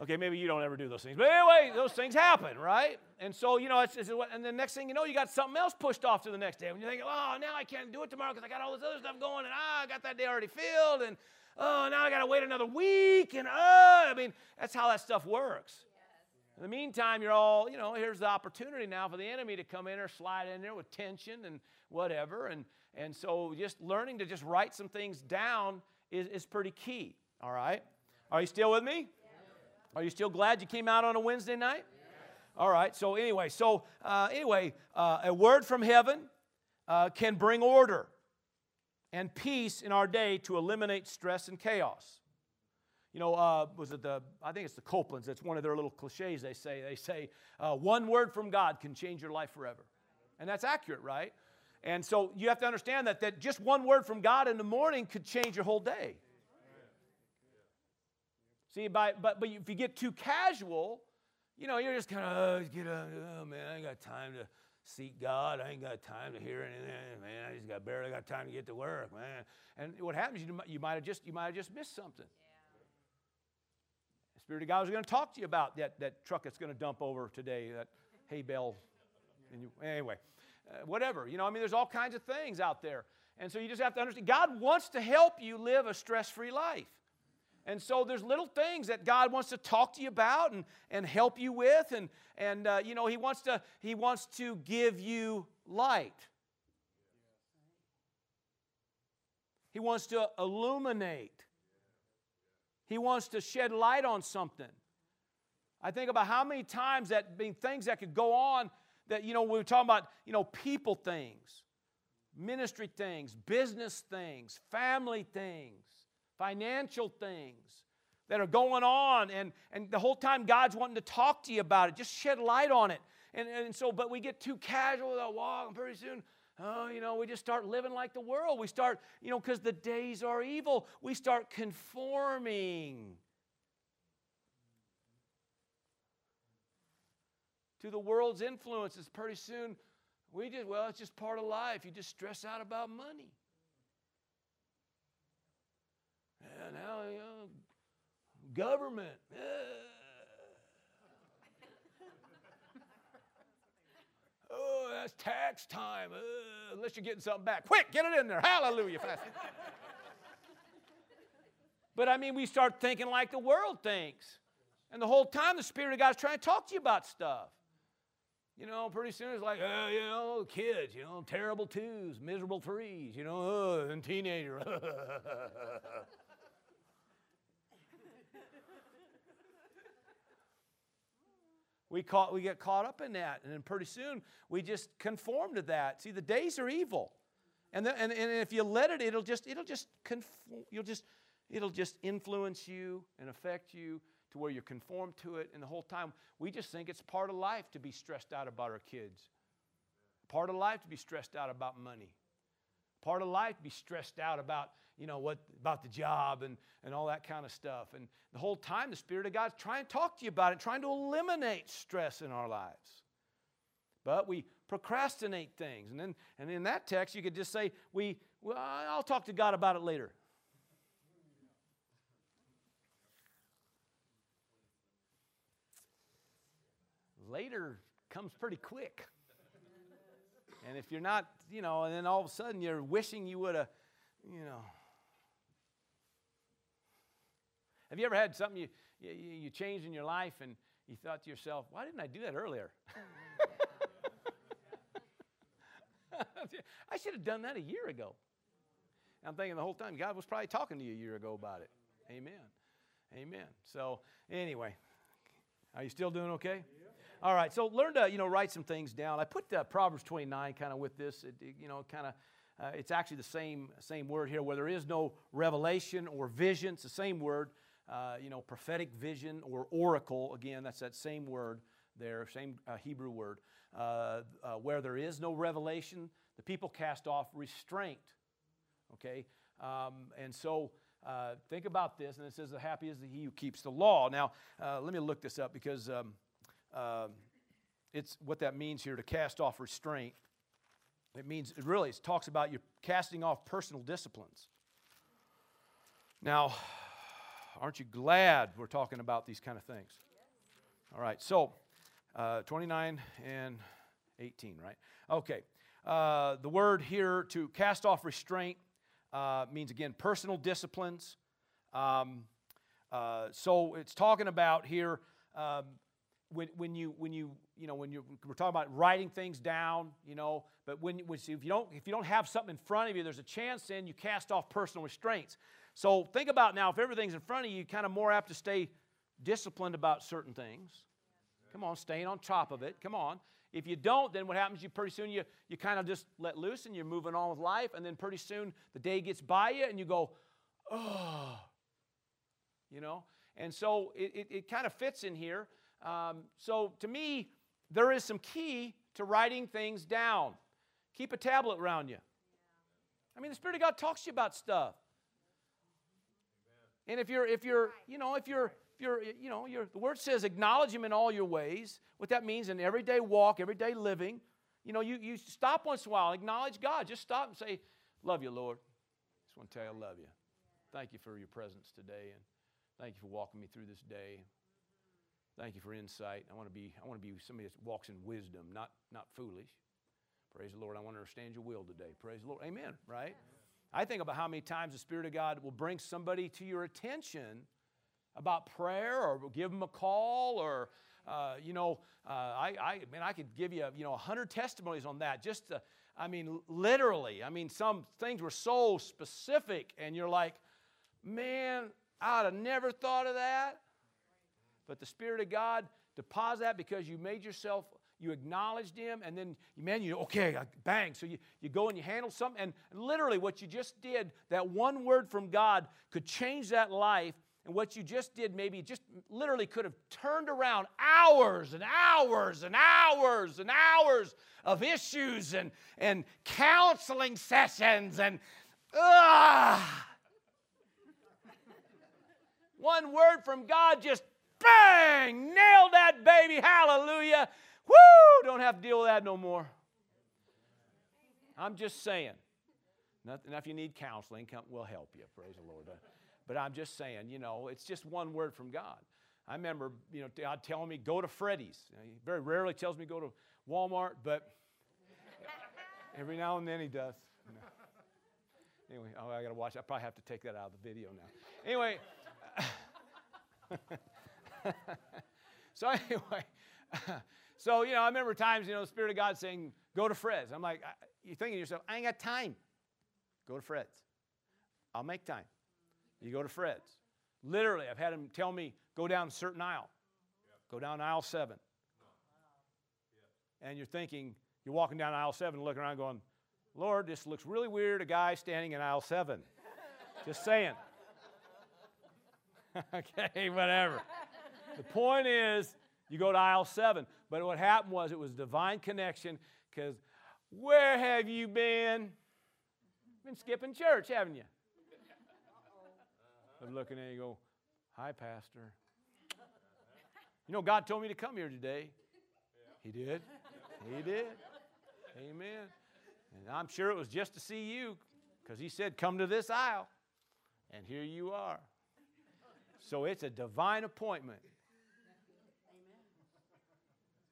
Okay, maybe you don't ever do those things, but anyway, those things happen, right? And so you know, it's, it's, and the next thing you know, you got something else pushed off to the next day. When you think, oh, now I can't do it tomorrow because I got all this other stuff going, and ah, I got that day already filled, and oh, now I got to wait another week, and oh, I mean, that's how that stuff works. In the meantime, you're all, you know, here's the opportunity now for the enemy to come in or slide in there with tension and whatever. And, and so just learning to just write some things down is, is pretty key. All right? Are you still with me? Are you still glad you came out on a Wednesday night? All right. So anyway, so uh, anyway, uh, a word from heaven uh, can bring order and peace in our day to eliminate stress and chaos. You know, uh, was it the, I think it's the Copelands, that's one of their little cliches they say. They say, uh, one word from God can change your life forever. And that's accurate, right? And so you have to understand that, that just one word from God in the morning could change your whole day. See, by, but, but if you get too casual, you know, you're just kind of, oh, get up, oh man, I ain't got time to seek God. I ain't got time to hear anything, man. I just got barely got time to get to work, man. And what happens, you, you might have just, you might have just missed something. Spirit of God was going to talk to you about that, that truck that's going to dump over today, that hay bale. You, anyway, uh, whatever. You know, I mean, there's all kinds of things out there. And so you just have to understand God wants to help you live a stress free life. And so there's little things that God wants to talk to you about and, and help you with. And, and uh, you know, he wants, to, he wants to give you light. He wants to illuminate. He wants to shed light on something. I think about how many times that being things that could go on that, you know, we were talking about, you know, people things, ministry things, business things, family things financial things that are going on, and, and the whole time God's wanting to talk to you about it. Just shed light on it. And, and so, but we get too casual with our walk, and pretty soon, oh, you know, we just start living like the world. We start, you know, because the days are evil, we start conforming to the world's influences. Pretty soon, we just, well, it's just part of life. You just stress out about money. And now, you know, government. Oh, that's tax time. Uh, unless you're getting something back. Quick, get it in there. Hallelujah. Fast. but I mean, we start thinking like the world thinks. And the whole time, the Spirit of God is trying to talk to you about stuff. You know, pretty soon it's like, oh, you know, kids, you know, terrible twos, miserable threes, you know, oh, and teenager. We, caught, we get caught up in that, and then pretty soon we just conform to that. See, the days are evil. And, the, and, and if you let it, it'll just, it'll just conform, you'll just, it'll just influence you and affect you to where you're conformed to it. And the whole time, we just think it's part of life to be stressed out about our kids, part of life to be stressed out about money, part of life be stressed out about you know, what about the job and, and all that kind of stuff. And the whole time, the Spirit of God's trying to talk to you about it, trying to eliminate stress in our lives. But we procrastinate things. And then and in that text, you could just say, we, well, I'll talk to God about it later. Later comes pretty quick. And if you're not, you know, and then all of a sudden you're wishing you would have, you know, Have you ever had something you, you, you changed in your life and you thought to yourself, why didn't I do that earlier? I should have done that a year ago. I'm thinking the whole time, God was probably talking to you a year ago about it. Amen. Amen. So, anyway, are you still doing okay? All right, so learn to, you know, write some things down. I put uh, Proverbs 29 kind of with this, it, you know, kind of, uh, it's actually the same, same word here, where there is no revelation or vision, it's the same word. Uh, you know, prophetic vision or oracle, again, that's that same word there, same uh, Hebrew word, uh, uh, where there is no revelation, the people cast off restraint. Okay? Um, and so uh, think about this, and it says, The happy is he who keeps the law. Now, let me look this up because um, it's what that means here to cast off restraint. It means, it really it talks about you casting off personal disciplines. Now, Aren't you glad we're talking about these kind of things? All right, so uh, 29 and 18, right? Okay. Uh, the word here to cast off restraint uh, means, again, personal disciplines. Um, uh, so it's talking about here um, when, when you when you you know when you we're talking about writing things down you know but when, when if you don't if you don't have something in front of you there's a chance then you cast off personal restraints so think about now if everything's in front of you, you're kind of more apt to stay disciplined about certain things. Come on, staying on top of it. Come on. If you don't, then what happens? You pretty soon you, you kind of just let loose and you're moving on with life, and then pretty soon the day gets by you and you go, oh, you know. And so it, it, it kind of fits in here. Um, so to me, there is some key to writing things down. Keep a tablet around you. I mean, the Spirit of God talks to you about stuff. And if you're, if you're, you know, if you're, if you're, you know, you're, the word says acknowledge him in all your ways. What that means in everyday walk, everyday living, you know, you, you stop once in a while, acknowledge God. Just stop and say, love you, Lord. Just want to tell you I love you. Thank you for your presence today, and thank you for walking me through this day. Thank you for insight. I want to be, I want to be somebody that walks in wisdom, not, not foolish, Praise the Lord. I want to understand your will today. Praise the Lord. Amen. Right? I think about how many times the Spirit of God will bring somebody to your attention about prayer or give them a call or, uh, you know, uh, I, I, mean, I could give you, you know, a hundred testimonies on that. Just, to, I mean, literally. I mean, some things were so specific and you're like, man, I'd have never thought of that. But the Spirit of God deposits that because you made yourself you acknowledged him, and then, man, you, okay, bang. So you, you go and you handle something, and literally what you just did, that one word from God could change that life. And what you just did maybe just literally could have turned around hours and hours and hours and hours of issues and, and counseling sessions and ah. One word from God just bang, nailed that baby, hallelujah. Woo! Don't have to deal with that no more. I'm just saying. Nothing, if you need counseling, we'll help you. Praise the Lord. But I'm just saying, you know, it's just one word from God. I remember, you know, God telling me, go to Freddy's. He very rarely tells me go to Walmart, but every now and then he does. Anyway, oh, I got to watch. I probably have to take that out of the video now. Anyway, so anyway, so, you know, I remember times, you know, the Spirit of God saying, go to Fred's. I'm like, you're thinking to yourself, I ain't got time. Go to Fred's. I'll make time. You go to Fred's. Literally, I've had him tell me, go down a certain aisle. Go down aisle seven. And you're thinking, you're walking down aisle seven, looking around, going, Lord, this looks really weird, a guy standing in aisle seven. Just saying. okay, whatever. The point is, you go to aisle seven. But what happened was it was divine connection because where have you been? Been skipping church, haven't you? I'm looking at you go, Hi, Pastor. You know, God told me to come here today. He did. He did. Amen. And I'm sure it was just to see you because He said, Come to this aisle. And here you are. So it's a divine appointment.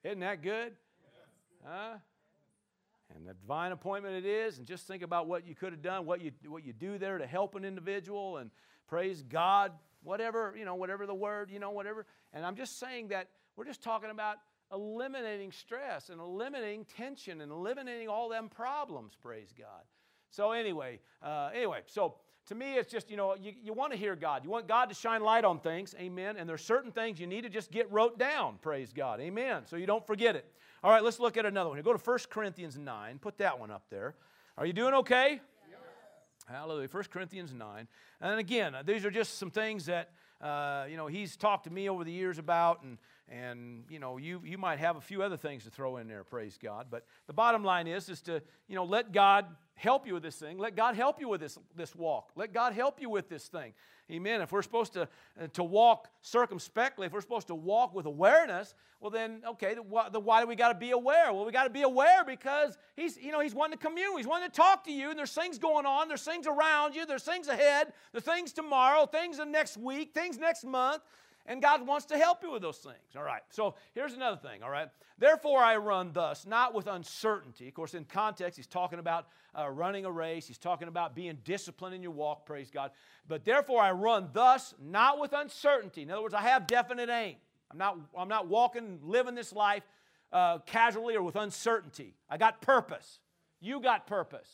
Isn't that good? Huh? And the divine appointment it is, and just think about what you could have done, what you, what you do there to help an individual, and praise God, whatever, you know, whatever the word, you know, whatever. And I'm just saying that we're just talking about eliminating stress and eliminating tension and eliminating all them problems, praise God. So anyway, uh, anyway, so to me, it's just, you know, you, you want to hear God. You want God to shine light on things. Amen. And there's certain things you need to just get wrote down. Praise God. Amen. So you don't forget it. All right, let's look at another one. Go to 1 Corinthians 9. Put that one up there. Are you doing okay? Yes. Hallelujah. 1 Corinthians 9. And again, these are just some things that, uh, you know, he's talked to me over the years about, and, and you know, you, you might have a few other things to throw in there, praise God. But the bottom line is, is to, you know, let God help you with this thing. Let God help you with this, this walk. Let God help you with this thing. Amen. If we're supposed to, uh, to walk circumspectly, if we're supposed to walk with awareness, well then, okay, the, the, why do we got to be aware? Well, we got to be aware because he's, you know, he's wanting to commune. He's wanting to talk to you, and there's things going on. There's things around you. There's things ahead. There's things tomorrow, things the next week, things next month. And God wants to help you with those things. All right. So here's another thing. All right. Therefore, I run thus, not with uncertainty. Of course, in context, he's talking about uh, running a race. He's talking about being disciplined in your walk. Praise God. But therefore, I run thus, not with uncertainty. In other words, I have definite aim. I'm not, I'm not walking, living this life uh, casually or with uncertainty. I got purpose. You got purpose.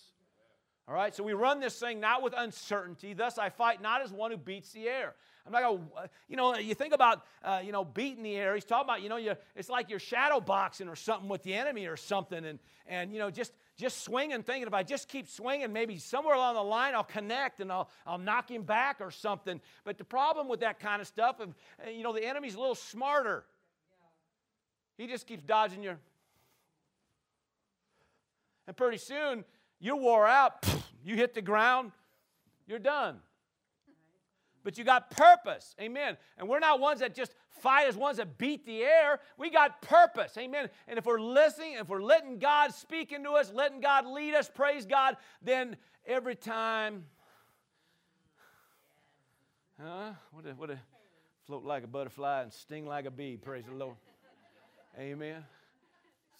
All right, so we run this thing not with uncertainty. Thus, I fight not as one who beats the air. I'm not going to, you know, you think about, uh, you know, beating the air. He's talking about, you know, you, it's like you're shadow boxing or something with the enemy or something. And, and you know, just, just swinging, thinking if I just keep swinging, maybe somewhere along the line I'll connect and I'll, I'll knock him back or something. But the problem with that kind of stuff, uh, you know, the enemy's a little smarter. He just keeps dodging you. And pretty soon, you're wore out, you hit the ground, you're done but you got purpose. Amen. And we're not ones that just fight as ones that beat the air. We got purpose. Amen. And if we're listening, if we're letting God speak into us, letting God lead us, praise God, then every time, huh? What a, what a float like a butterfly and sting like a bee, praise the Lord. Amen.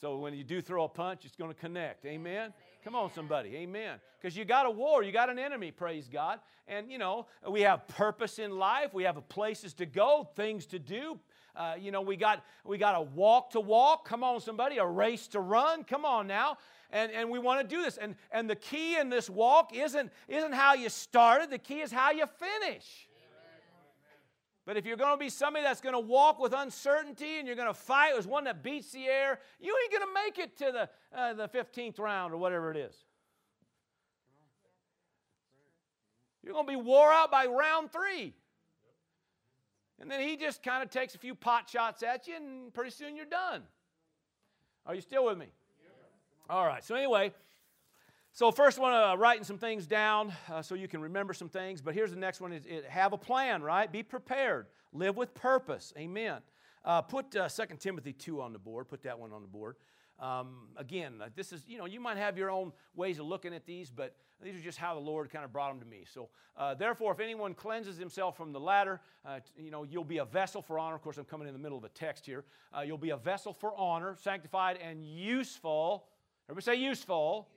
So when you do throw a punch, it's going to connect. Amen? Come on, somebody. Amen. Because you got a war, you got an enemy, praise God. And, you know, we have purpose in life, we have places to go, things to do. Uh, you know, we got we got a walk to walk. Come on, somebody, a race to run. Come on now. And, and we want to do this. And, and the key in this walk isn't, isn't how you started, the key is how you finish. But if you're going to be somebody that's going to walk with uncertainty and you're going to fight as one that beats the air, you ain't going to make it to the, uh, the 15th round or whatever it is. You're going to be wore out by round three. And then he just kind of takes a few pot shots at you, and pretty soon you're done. Are you still with me? All right. So, anyway, so first one, uh, writing some things down uh, so you can remember some things. But here's the next one: is it, have a plan, right? Be prepared. Live with purpose. Amen. Uh, put uh, 2 Timothy 2 on the board. Put that one on the board. Um, again, uh, this is, you know, you might have your own ways of looking at these, but these are just how the Lord kind of brought them to me. So, uh, therefore, if anyone cleanses himself from the latter, uh, you know, you'll be a vessel for honor. Of course, I'm coming in the middle of a text here. Uh, you'll be a vessel for honor, sanctified and useful. Everybody say useful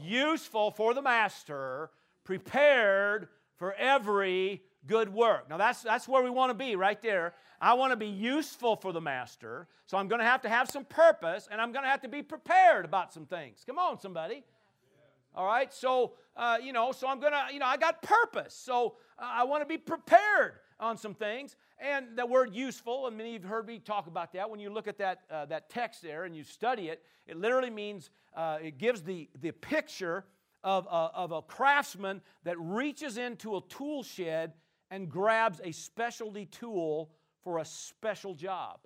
useful for the master, prepared for every good work. Now that's that's where we want to be right there. I want to be useful for the master, so I'm going to have to have some purpose, and I'm going to have to be prepared about some things. Come on, somebody. All right, so uh, you know, so I'm gonna, you know, I got purpose, so uh, I want to be prepared on some things. And the word useful, and many of you have heard me talk about that. When you look at that uh, that text there and you study it, it literally means uh, it gives the the picture of a, of a craftsman that reaches into a tool shed and grabs a specialty tool for a special job.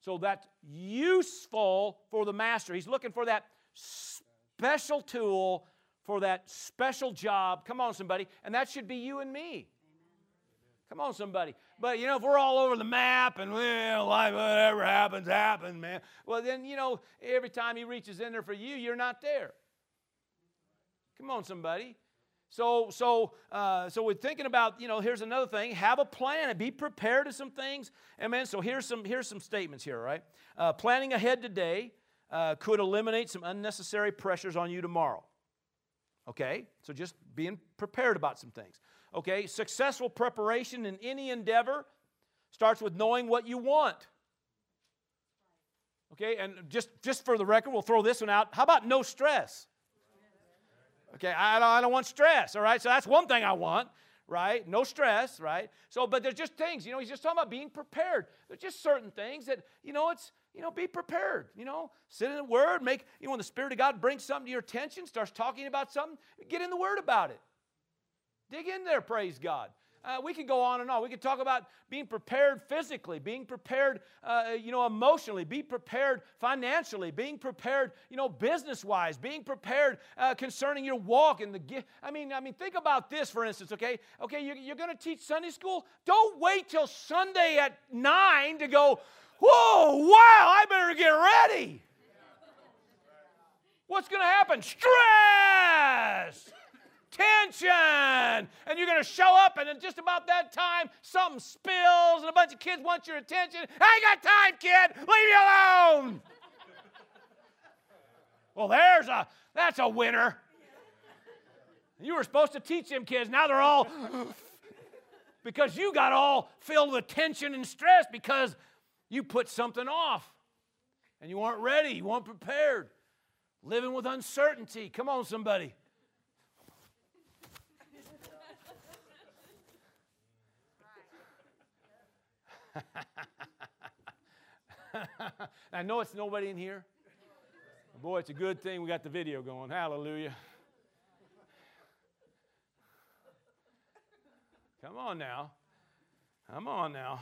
So that's useful for the master. He's looking for that special tool for that special job. Come on, somebody. And that should be you and me. Come on, somebody. But you know, if we're all over the map and well, life, whatever happens, happens, man. Well, then you know, every time he reaches in there for you, you're not there. Come on, somebody. So, so, uh, so we're thinking about, you know, here's another thing. Have a plan and be prepared to some things. Amen. So here's some here's some statements here, right? Uh, planning ahead today uh, could eliminate some unnecessary pressures on you tomorrow. Okay, so just being prepared about some things. Okay, successful preparation in any endeavor starts with knowing what you want. Okay, and just, just for the record, we'll throw this one out. How about no stress? Okay, I don't, I don't want stress, all right? So that's one thing I want, right? No stress, right? So, but there's just things, you know, he's just talking about being prepared. There's just certain things that, you know, it's, you know, be prepared. You know, sit in the Word, make, you know, when the Spirit of God brings something to your attention, starts talking about something, get in the Word about it. Dig in there, praise God. Uh, we could go on and on. We could talk about being prepared physically, being prepared, uh, you know, emotionally, be prepared financially, being prepared, you know, business-wise, being prepared uh, concerning your walk and the gift. I mean, I mean, think about this, for instance. Okay, okay, you're, you're going to teach Sunday school. Don't wait till Sunday at nine to go. Whoa, wow! I better get ready. What's going to happen? Stress tension. And you're going to show up, and at just about that time, something spills, and a bunch of kids want your attention. I ain't got time, kid. Leave me alone. well, there's a that's a winner. You were supposed to teach them kids. Now they're all because you got all filled with tension and stress because you put something off and you weren't ready, you weren't prepared. Living with uncertainty. Come on, somebody. I know it's nobody in here. Boy, it's a good thing we got the video going. Hallelujah. Come on now. Come on now.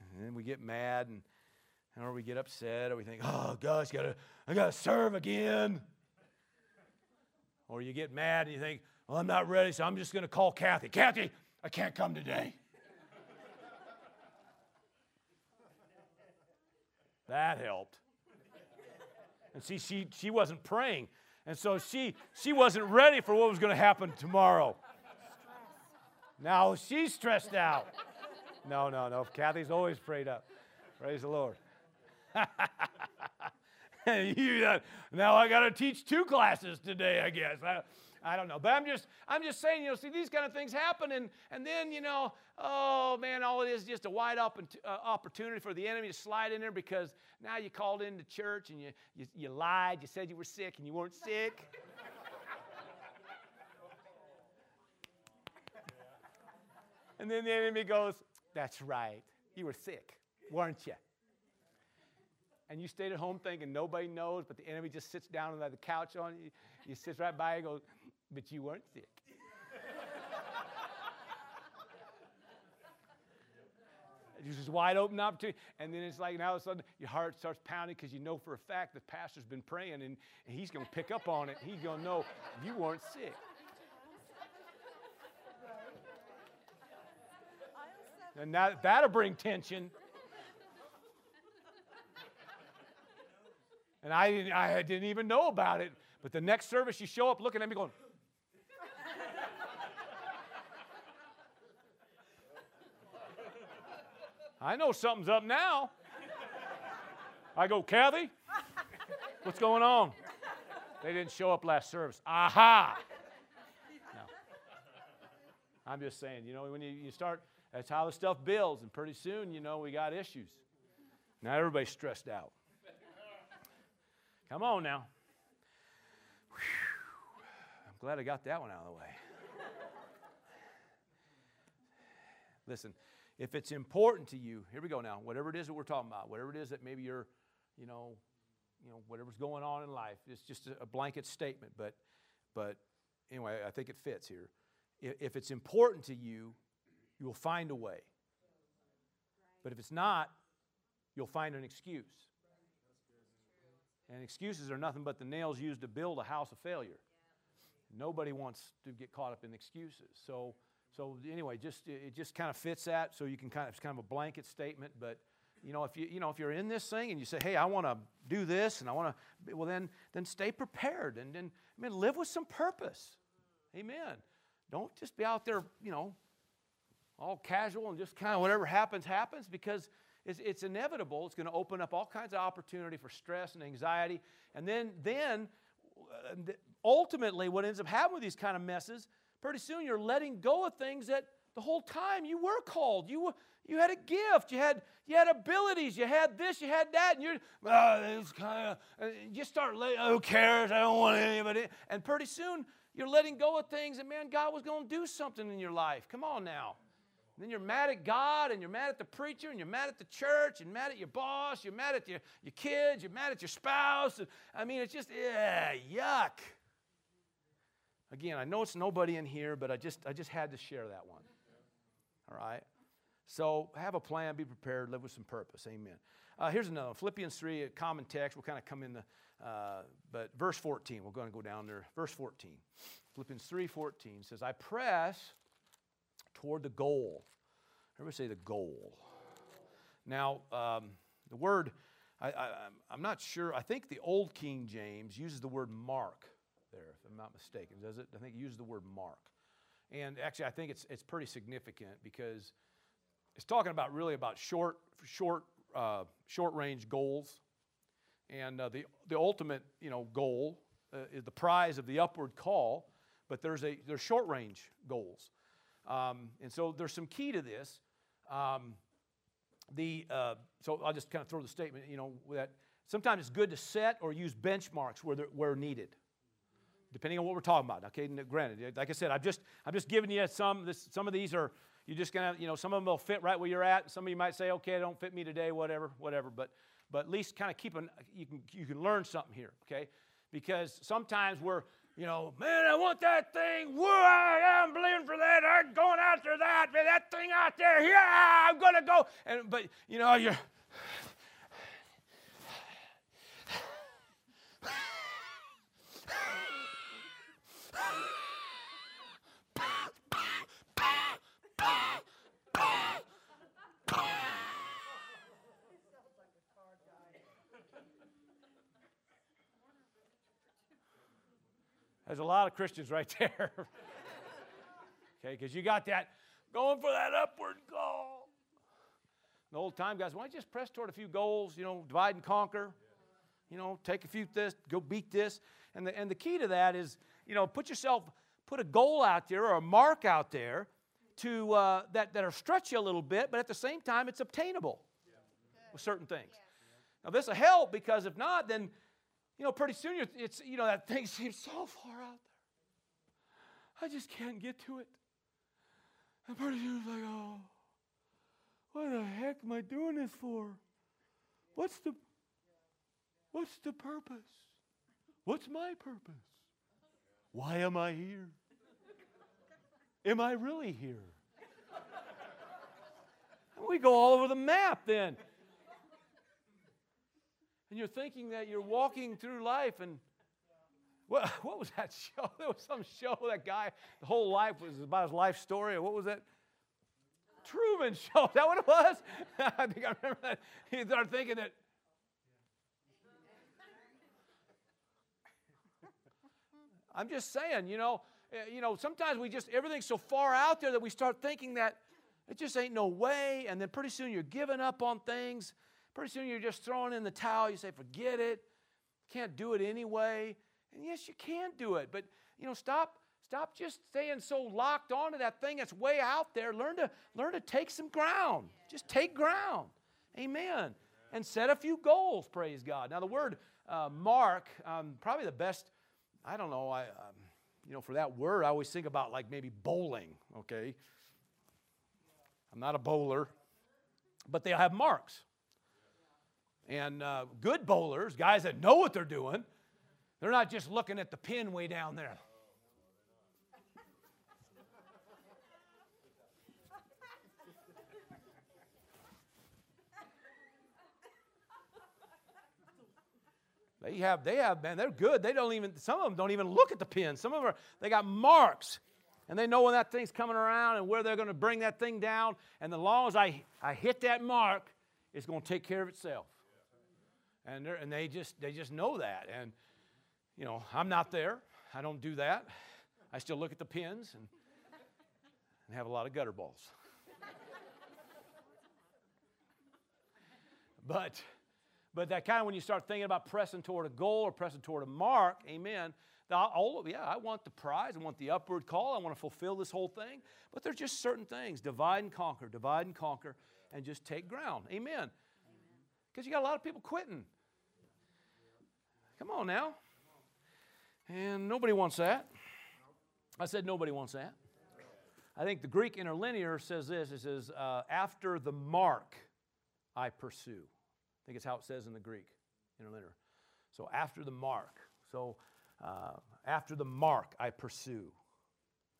And then we get mad and or we get upset or we think, oh gosh, gotta, I gotta serve again. Or you get mad and you think, well, I'm not ready, so I'm just gonna call Kathy. Kathy, I can't come today. That helped. And see, she, she wasn't praying. And so she, she wasn't ready for what was going to happen tomorrow. Now she's stressed out. No, no, no. Kathy's always prayed up. Praise the Lord. you, uh, now I got to teach two classes today, I guess. I, I don't know, but I'm just I'm just saying, you know, see these kind of things happen, and and then you know, oh man, all it is just a wide open uh, opportunity for the enemy to slide in there because now you called into church and you you, you lied, you said you were sick and you weren't sick. and then the enemy goes, "That's right, you were sick, weren't you?" And you stayed at home thinking nobody knows, but the enemy just sits down on the couch on you. He sits right by you and goes, but you weren't sick. It's just wide open opportunity. And then it's like now all of a sudden your heart starts pounding because you know for a fact the pastor's been praying and, and he's going to pick up on it. He's going to know you weren't sick. And that, that'll bring tension. And I didn't, I didn't even know about it. But the next service, you show up looking at me going, I know something's up now. I go, Kathy, what's going on? They didn't show up last service. Aha! No. I'm just saying, you know, when you, you start, that's how the stuff builds, and pretty soon, you know, we got issues. Now everybody's stressed out. Come on now. Whew. I'm glad I got that one out of the way. Listen, if it's important to you, here we go now, whatever it is that we're talking about, whatever it is that maybe you're, you know, you know, whatever's going on in life, it's just a blanket statement, but, but anyway, I think it fits here. If it's important to you, you will find a way. But if it's not, you'll find an excuse. And excuses are nothing but the nails used to build a house of failure. Nobody wants to get caught up in excuses. So, so anyway, just it just kind of fits that. So you can kind of it's kind of a blanket statement, but you know if you you know if you're in this thing and you say, hey, I want to do this and I want to, well then then stay prepared and then I mean live with some purpose. Amen. Don't just be out there, you know, all casual and just kind of whatever happens happens because it's, it's inevitable. It's going to open up all kinds of opportunity for stress and anxiety. And then, then uh, ultimately, what ends up happening with these kind of messes, pretty soon you're letting go of things that the whole time you were called. You, you had a gift. You had, you had abilities. You had this. You had that. And you're, oh, it's kind of, you start, letting, who cares? I don't want anybody. And pretty soon you're letting go of things And man, God was going to do something in your life. Come on now. And then you're mad at God and you're mad at the preacher and you're mad at the church and mad at your boss, you're mad at your, your kids, you're mad at your spouse. I mean, it's just, yeah, yuck. Again, I know it's nobody in here, but I just, I just had to share that one. All right? So have a plan, be prepared, live with some purpose. Amen. Uh, here's another one. Philippians 3, a common text. We'll kind of come in the, uh, but verse 14, we're going to go down there. Verse 14. Philippians 3 14 says, I press toward the goal. Everybody say the goal. Now, um, the word, I, am not sure, I think the Old King James uses the word mark there, if I'm not mistaken. Does it? I think it uses the word mark. And actually, I think it's, it's pretty significant because it's talking about really about short, short, uh, short range goals. And uh, the, the ultimate you know, goal uh, is the prize of the upward call, but there's, a, there's short range goals. Um, and so there's some key to this. Um, the, uh, so I'll just kind of throw the statement, you know, that sometimes it's good to set or use benchmarks where, where needed, depending on what we're talking about. Okay, granted, like I said, I'm just, I'm just giving you some, this, some of these are, you're just gonna, you know, some of them will fit right where you're at. Some of you might say, okay, don't fit me today, whatever, whatever. But, but at least kind of keep an, you can, you can learn something here, okay? Because sometimes we're, you know, man, I want that thing. Whoa, I'm believing for that. I'm going after that. Man, that thing out there. Yeah, I'm gonna go. And but you know, you're. There's a lot of Christians right there. okay, because you got that going for that upward call. The old time guys, why don't you just press toward a few goals, you know, divide and conquer? You know, take a few this, go beat this. And the, and the key to that is, you know, put yourself, put a goal out there or a mark out there to, uh, that, that'll stretch you a little bit, but at the same time, it's obtainable with certain things. Now, this will help because if not, then, you know, pretty soon you—it's—you know, that thing seems so far out there. I just can't get to it. And pretty soon it's like, oh, what the heck am I doing this for? What's the, what's the purpose? What's my purpose? Why am I here? Am I really here? we go all over the map then. And you're thinking that you're walking through life and what, what was that show? There was some show that guy, the whole life was about his life story. Or what was that? Truman Show. Is that what it was? I think I remember that. He started thinking that. I'm just saying, you know, eh, you know, sometimes we just everything's so far out there that we start thinking that it just ain't no way, and then pretty soon you're giving up on things. Pretty soon you're just throwing in the towel. You say, forget it. Can't do it anyway. And yes, you can do it, but you know, stop, stop just staying so locked onto that thing that's way out there. Learn to learn to take some ground. Just take ground. Amen. And set a few goals. Praise God. Now the word uh, mark, um, probably the best. I don't know. I, um, you know, for that word, I always think about like maybe bowling. Okay. I'm not a bowler, but they have marks. And uh, good bowlers, guys that know what they're doing, they're not just looking at the pin way down there. They have, they have, man, they're good. They don't even, some of them don't even look at the pin. Some of them, are, they got marks. And they know when that thing's coming around and where they're going to bring that thing down. And as long as I, I hit that mark, it's going to take care of itself. And, and they, just, they just know that. And you know, I'm not there. I don't do that. I still look at the pins and, and have a lot of gutter balls. but but that kind of when you start thinking about pressing toward a goal or pressing toward a mark, amen. All, yeah, I want the prize. I want the upward call. I want to fulfill this whole thing. But there's just certain things. Divide and conquer, divide and conquer, and just take ground. Amen. Because you got a lot of people quitting. Come on now. And nobody wants that. I said nobody wants that. I think the Greek interlinear says this it says, uh, after the mark I pursue. I think it's how it says in the Greek interlinear. So after the mark. So uh, after the mark I pursue.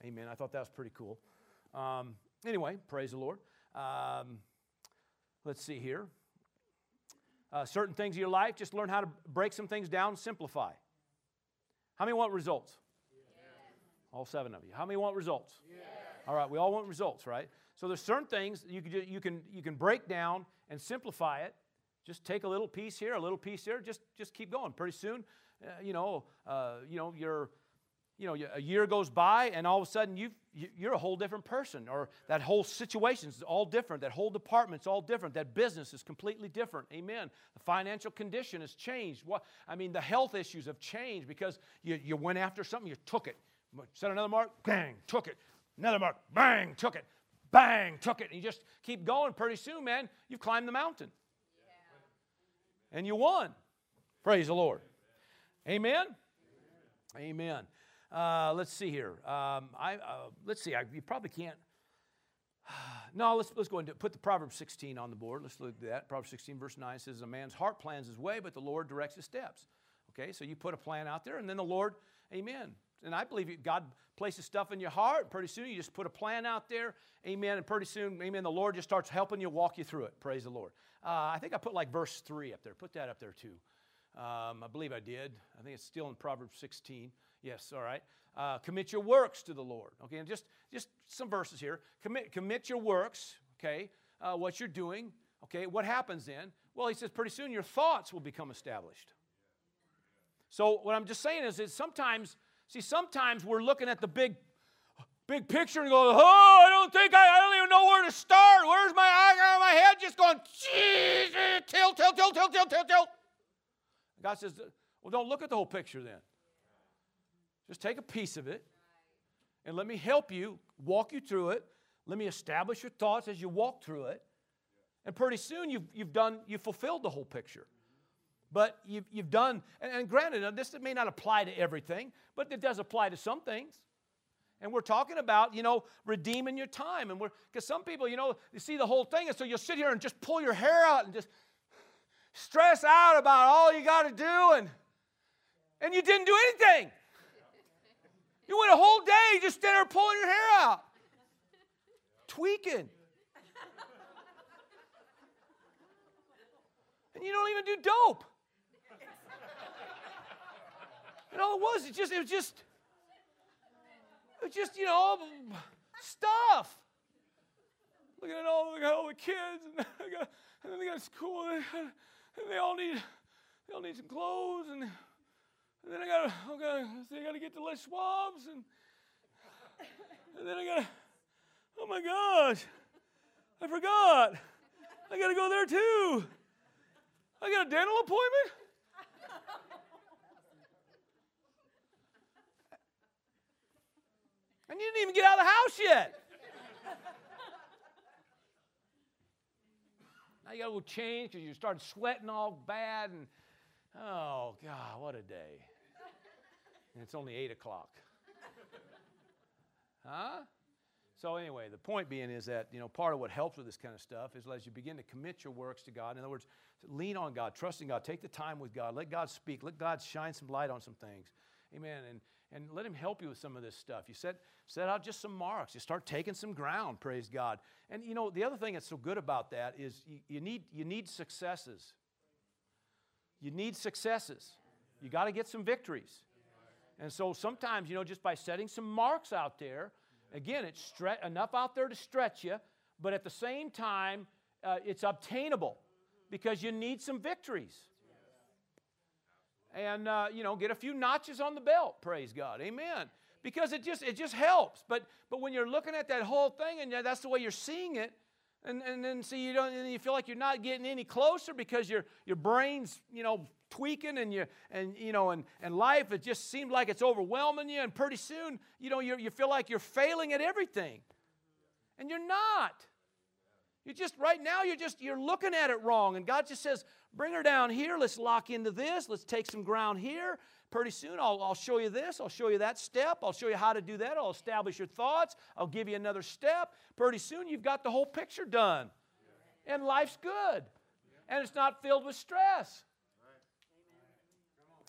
Amen. I thought that was pretty cool. Um, anyway, praise the Lord. Um, let's see here. Uh, certain things in your life, just learn how to break some things down, simplify. How many want results? All seven of you. How many want results? All right, we all want results, right? So there's certain things you can, you can, you can break down and simplify it. Just take a little piece here, a little piece here. Just, just keep going. Pretty soon, uh, you know, uh, you know, you're you know, a year goes by and all of a sudden you you're a whole different person, or that whole situation is all different. That whole department's all different. That business is completely different. Amen. The financial condition has changed. What I mean, the health issues have changed because you, you went after something, you took it. Set another mark, bang, took it. Another mark, bang, took it. Bang, took it. And you just keep going. Pretty soon, man, you've climbed the mountain. Yeah. And you won. Praise the Lord. Amen. Amen. Uh, let's see here. Um, I, uh, let's see. I, you probably can't. no, let's, let's go and put the Proverbs 16 on the board. Let's look at that. Proverbs 16, verse 9 says, A man's heart plans his way, but the Lord directs his steps. Okay, so you put a plan out there, and then the Lord, amen. And I believe God places stuff in your heart. Pretty soon, you just put a plan out there, amen. And pretty soon, amen, the Lord just starts helping you walk you through it. Praise the Lord. Uh, I think I put like verse 3 up there. Put that up there too. Um, I believe I did. I think it's still in Proverbs 16. Yes, all right. Uh, commit your works to the Lord. Okay, and just, just some verses here. Commit, commit your works, okay, uh, what you're doing. Okay, what happens then? Well, he says pretty soon your thoughts will become established. So what I'm just saying is that sometimes, see, sometimes we're looking at the big, big picture and go, oh, I don't think I, I don't even know where to start. Where's my eye? My head just going, Jesus, tilt, tilt, tilt, tilt, tilt, tilt, tilt. God says, well, don't look at the whole picture then. Just take a piece of it and let me help you, walk you through it. Let me establish your thoughts as you walk through it. And pretty soon you've, you've done, you've fulfilled the whole picture. But you've, you've done, and, and granted, this may not apply to everything, but it does apply to some things. And we're talking about, you know, redeeming your time. And we're, because some people, you know, you see the whole thing, and so you'll sit here and just pull your hair out and just stress out about all you got to do, and, and you didn't do anything. You went a whole day just standing there pulling your hair out, tweaking. And you don't even do dope. And all it was, it just, it was just, it was just, you know, stuff. Looking at all, look at all the kids, and, got, and then they got school, and they all need, they all need some clothes, and and then I gotta, I gotta, I gotta get to Les Schwab's, and, and then I gotta, oh my gosh, I forgot. I gotta go there too. I got a dental appointment. And you didn't even get out of the house yet. Now you got to go change because you started sweating all bad and oh God, what a day and it's only 8 o'clock. huh? So anyway, the point being is that you know part of what helps with this kind of stuff is as you begin to commit your works to God. In other words, lean on God, trust in God, take the time with God, let God speak, let God shine some light on some things. Amen. And and let him help you with some of this stuff. You set set out just some marks. You start taking some ground, praise God. And you know, the other thing that's so good about that is you, you need you need successes. You need successes. You got to get some victories. And so sometimes, you know, just by setting some marks out there, again, it's stre- enough out there to stretch you, but at the same time, uh, it's obtainable because you need some victories. And, uh, you know, get a few notches on the belt, praise God. Amen. Because it just, it just helps. But, but when you're looking at that whole thing and that's the way you're seeing it, and, and then see you don't and you feel like you're not getting any closer because your your brain's you know tweaking and you and you know and, and life it just seemed like it's overwhelming you and pretty soon you know you you feel like you're failing at everything and you're not you just right now you're just you're looking at it wrong. And god just says bring her down here. Let's lock into this. Let's take some ground here. Pretty soon I'll, I'll show you this. I'll show you that step. I'll show you how to do that. I'll establish your thoughts. I'll give you another step. Pretty soon you've got the whole picture done. And life's good. And it's not filled with stress.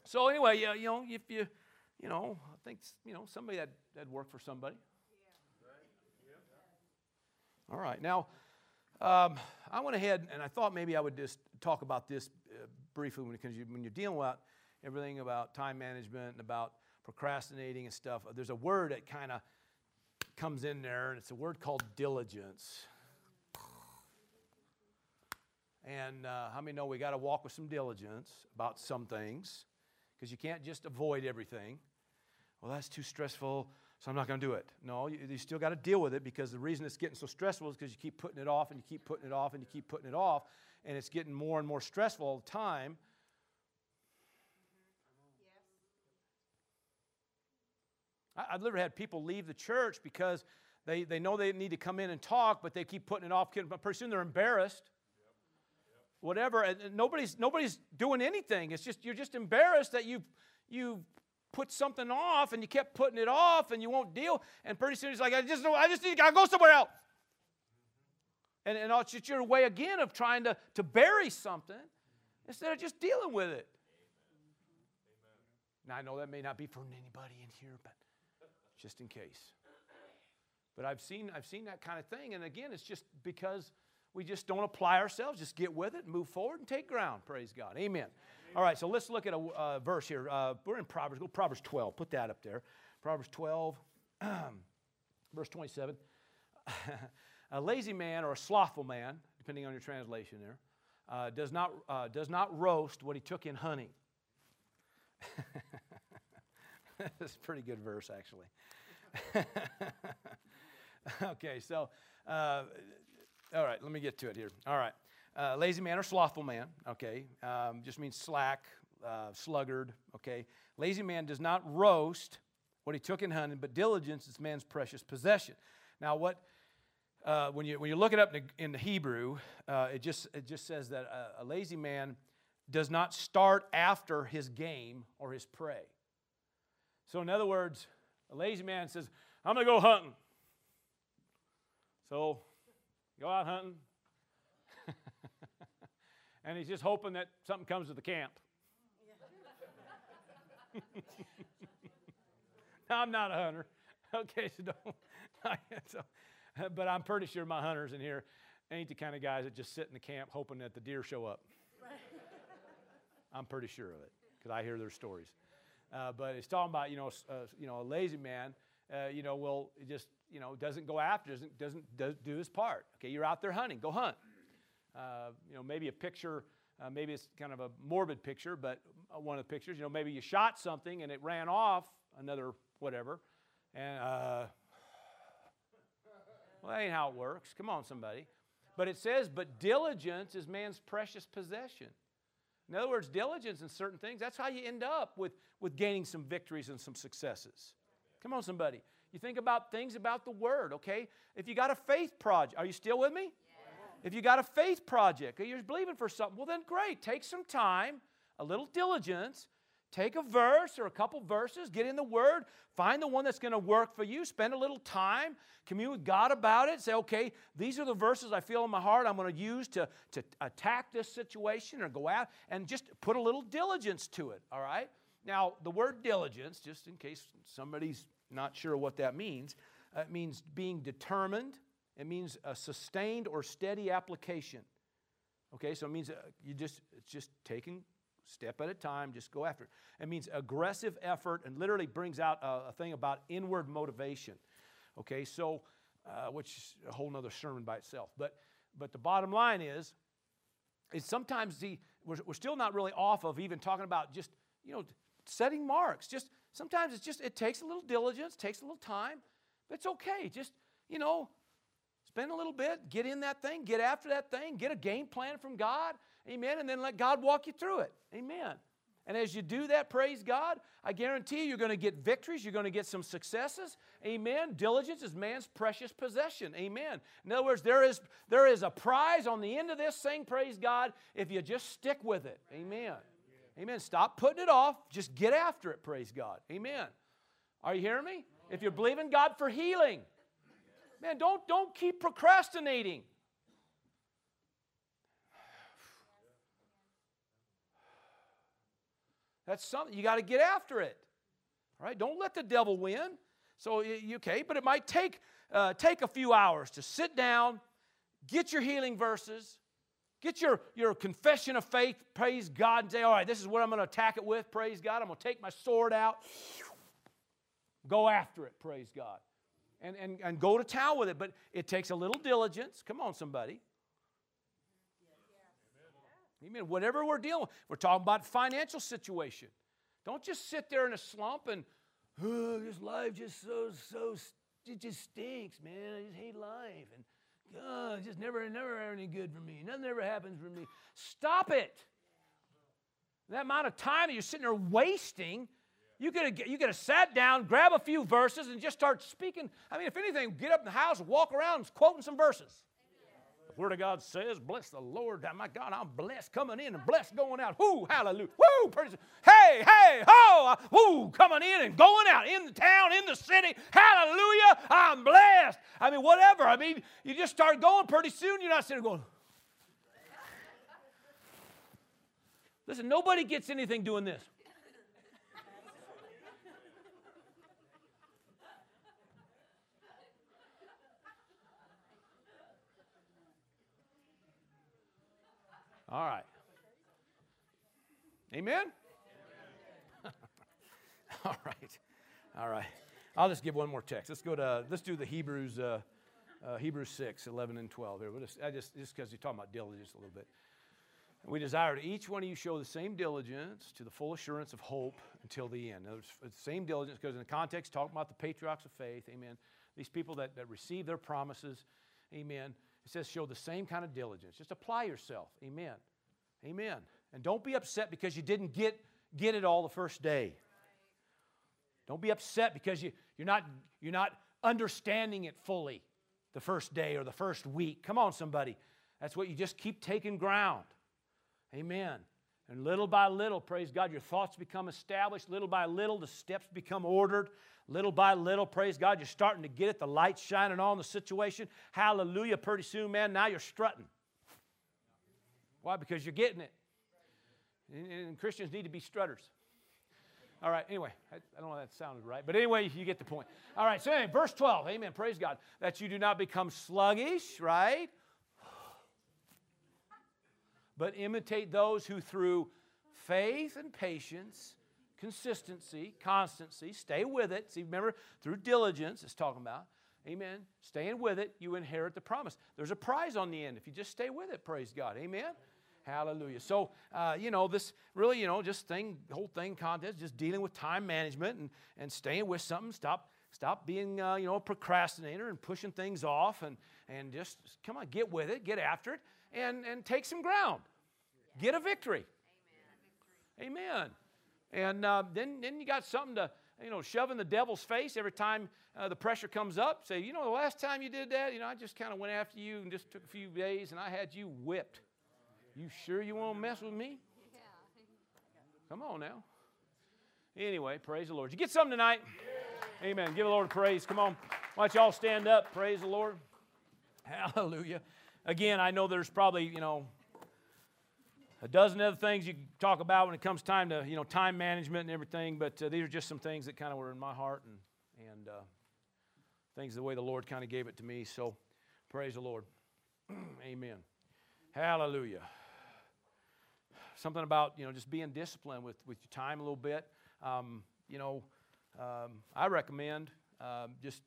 So anyway, you, you know, if you, you know, I think you know somebody that that work for somebody. All right, now um, I went ahead and I thought maybe I would just talk about this uh, briefly because you, when you're dealing with everything about time management and about procrastinating and stuff. There's a word that kind of comes in there, and it's a word called diligence. And uh, how many know we got to walk with some diligence about some things? because you can't just avoid everything. Well, that's too stressful, so I'm not going to do it. No, you, you still got to deal with it because the reason it's getting so stressful is because you keep putting it off and you keep putting it off and you keep putting it off, and it's getting more and more stressful all the time. I've literally had people leave the church because they, they know they need to come in and talk, but they keep putting it off. Pretty soon they're embarrassed whatever. And nobody's, nobody's doing anything. It's just, you're just embarrassed that you you put something off and you kept putting it off and you won't deal. And pretty soon he's like, I just, I just need to go somewhere else. And, and it's just your way again of trying to, to bury something instead of just dealing with it. Now, I know that may not be for anybody in here, but just in case. But I've seen, I've seen that kind of thing. And again, it's just because we just don't apply ourselves, just get with it, move forward, and take ground. Praise God. Amen. All right, so let's look at a uh, verse here. Uh, we're in Proverbs. Go Proverbs 12. Put that up there. Proverbs 12, verse 27. a lazy man or a slothful man, depending on your translation there, uh, does, not, uh, does not roast what he took in honey. That's a pretty good verse, actually. okay, so, uh, all right, let me get to it here. All right. Uh, lazy man or slothful man, okay, um, just means slack, uh, sluggard, okay. Lazy man does not roast what he took in hunting, but diligence is man's precious possession. Now, what uh, when you when you look it up in the, in the Hebrew, uh, it just it just says that a, a lazy man does not start after his game or his prey. So, in other words, a lazy man says, "I'm to go hunting." So, go out hunting, and he's just hoping that something comes to the camp. now, I'm not a hunter. Okay, so don't. so, but I'm pretty sure my hunters in here ain't the kind of guys that just sit in the camp hoping that the deer show up. I'm pretty sure of it because I hear their stories. Uh, but it's talking about you know uh, you know a lazy man uh, you know will just you know doesn't go after doesn't doesn't does, do his part. Okay, you're out there hunting, go hunt. Uh, you know maybe a picture. Uh, maybe it's kind of a morbid picture, but uh, one of the pictures, you know, maybe you shot something and it ran off, another whatever, and well, that ain't how it works. Come on, somebody. But it says, but diligence is man's precious possession. In other words, diligence in certain things, that's how you end up with, with gaining some victories and some successes. Come on, somebody. You think about things about the Word, okay? If you got a faith project, are you still with me? If you got a faith project, you're believing for something, well, then great. Take some time, a little diligence, Take a verse or a couple verses, get in the Word, find the one that's going to work for you, spend a little time, commune with God about it. Say, okay, these are the verses I feel in my heart I'm going to use to, to attack this situation or go out, and just put a little diligence to it, all right? Now, the word diligence, just in case somebody's not sure what that means, uh, it means being determined, it means a sustained or steady application. Okay, so it means uh, you just, it's just taking step at a time, just go after it. It means aggressive effort and literally brings out a, a thing about inward motivation. Okay, so, uh, which is a whole other sermon by itself. But, but the bottom line is, is sometimes the, we're, we're still not really off of even talking about just, you know, setting marks. Just sometimes it's just, it takes a little diligence, takes a little time, but it's okay. Just, you know, spend a little bit, get in that thing, get after that thing, get a game plan from God, Amen. And then let God walk you through it. Amen. And as you do that, praise God, I guarantee you, you're going to get victories. You're going to get some successes. Amen. Diligence is man's precious possession. Amen. In other words, there is, there is a prize on the end of this thing, praise God, if you just stick with it. Amen. Amen. Stop putting it off. Just get after it, praise God. Amen. Are you hearing me? If you're believing God for healing, man, don't, don't keep procrastinating. That's something you got to get after it. All right, don't let the devil win. So okay, but it might take uh, take a few hours to sit down, get your healing verses, get your your confession of faith. Praise God, and say, all right, this is what I'm going to attack it with. Praise God. I'm going to take my sword out, go after it. Praise God, and and and go to town with it. But it takes a little diligence. Come on, somebody. Amen. Whatever we're dealing with, we're talking about financial situation. Don't just sit there in a slump and, oh, this life just so, so, it just stinks, man. I just hate life. And God, just never, never any good for me. Nothing ever happens for me. Stop it. That amount of time that you're sitting there wasting, you could have you could have sat down, grab a few verses, and just start speaking. I mean, if anything, get up in the house, walk around, quoting some verses. The Word of God says, bless the Lord. My God, I'm blessed coming in and blessed going out. Whoo, hallelujah. Woo, praise. Hey, hey, ho. Uh, Woo, coming in and going out in the town, in the city. Hallelujah. I'm blessed. I mean, whatever. I mean, you just start going pretty soon. You're not sitting going, Listen, nobody gets anything doing this. All right. Amen? All right. All right. I'll just give one more text. Let's go to, let's do the Hebrews, uh, uh, Hebrews 6, 11 and 12 here. We'll just, I just, just because you're talking about diligence a little bit. We desire that each one of you show the same diligence to the full assurance of hope until the end. The same diligence because in the context, talking about the patriarchs of faith, amen. these people that, that receive their promises, amen. It says show the same kind of diligence. Just apply yourself, amen. Amen. And don't be upset because you didn't get, get it all the first day. Don't be upset because you, you're, not, you're not understanding it fully the first day or the first week. Come on, somebody. That's what you just keep taking ground. Amen. And little by little, praise God, your thoughts become established. Little by little, the steps become ordered. Little by little, praise God, you're starting to get it. The light's shining on the situation. Hallelujah. Pretty soon, man, now you're strutting. Why? Because you're getting it. And, Christians need to be strutters. All right, anyway, I, I, don't know if that sounded right, but anyway, you get the point. All right, so anyway, verse 12, amen, praise God, that you do not become sluggish, right? But imitate those who through faith and patience, consistency, constancy, stay with it. See, remember, through diligence, it's talking about, amen, staying with it, you inherit the promise. There's a prize on the end if you just stay with it, praise God, amen. Hallelujah. So, uh, you know, this really, you know, just thing, whole thing contest, just dealing with time management and, and staying with something. Stop, stop being, uh, you know, a procrastinator and pushing things off and, and just come on, get with it, get after it, and, and take some ground. Get a victory. Amen. And uh, then, then you got something to, you know, shove in the devil's face every time uh, the pressure comes up. Say, you know, the last time you did that, you know, I just kind of went after you and just took a few days and I had you whipped. You sure you want to mess with me? Come on now. Anyway, praise the Lord. You get something tonight? Amen. Give the Lord praise. Come on. Why don't y'all stand up? Praise the Lord. Hallelujah. Again, I know there's probably, you know, a dozen other things you talk about when it comes time to, you know, time management and everything, but uh, these are just some things that kind of were in my heart and, and uh, things the way the Lord kind of gave it to me. So praise the Lord. Amen. Hallelujah something about you know just being disciplined with, with your time a little bit. Um, you know, um, I recommend um, just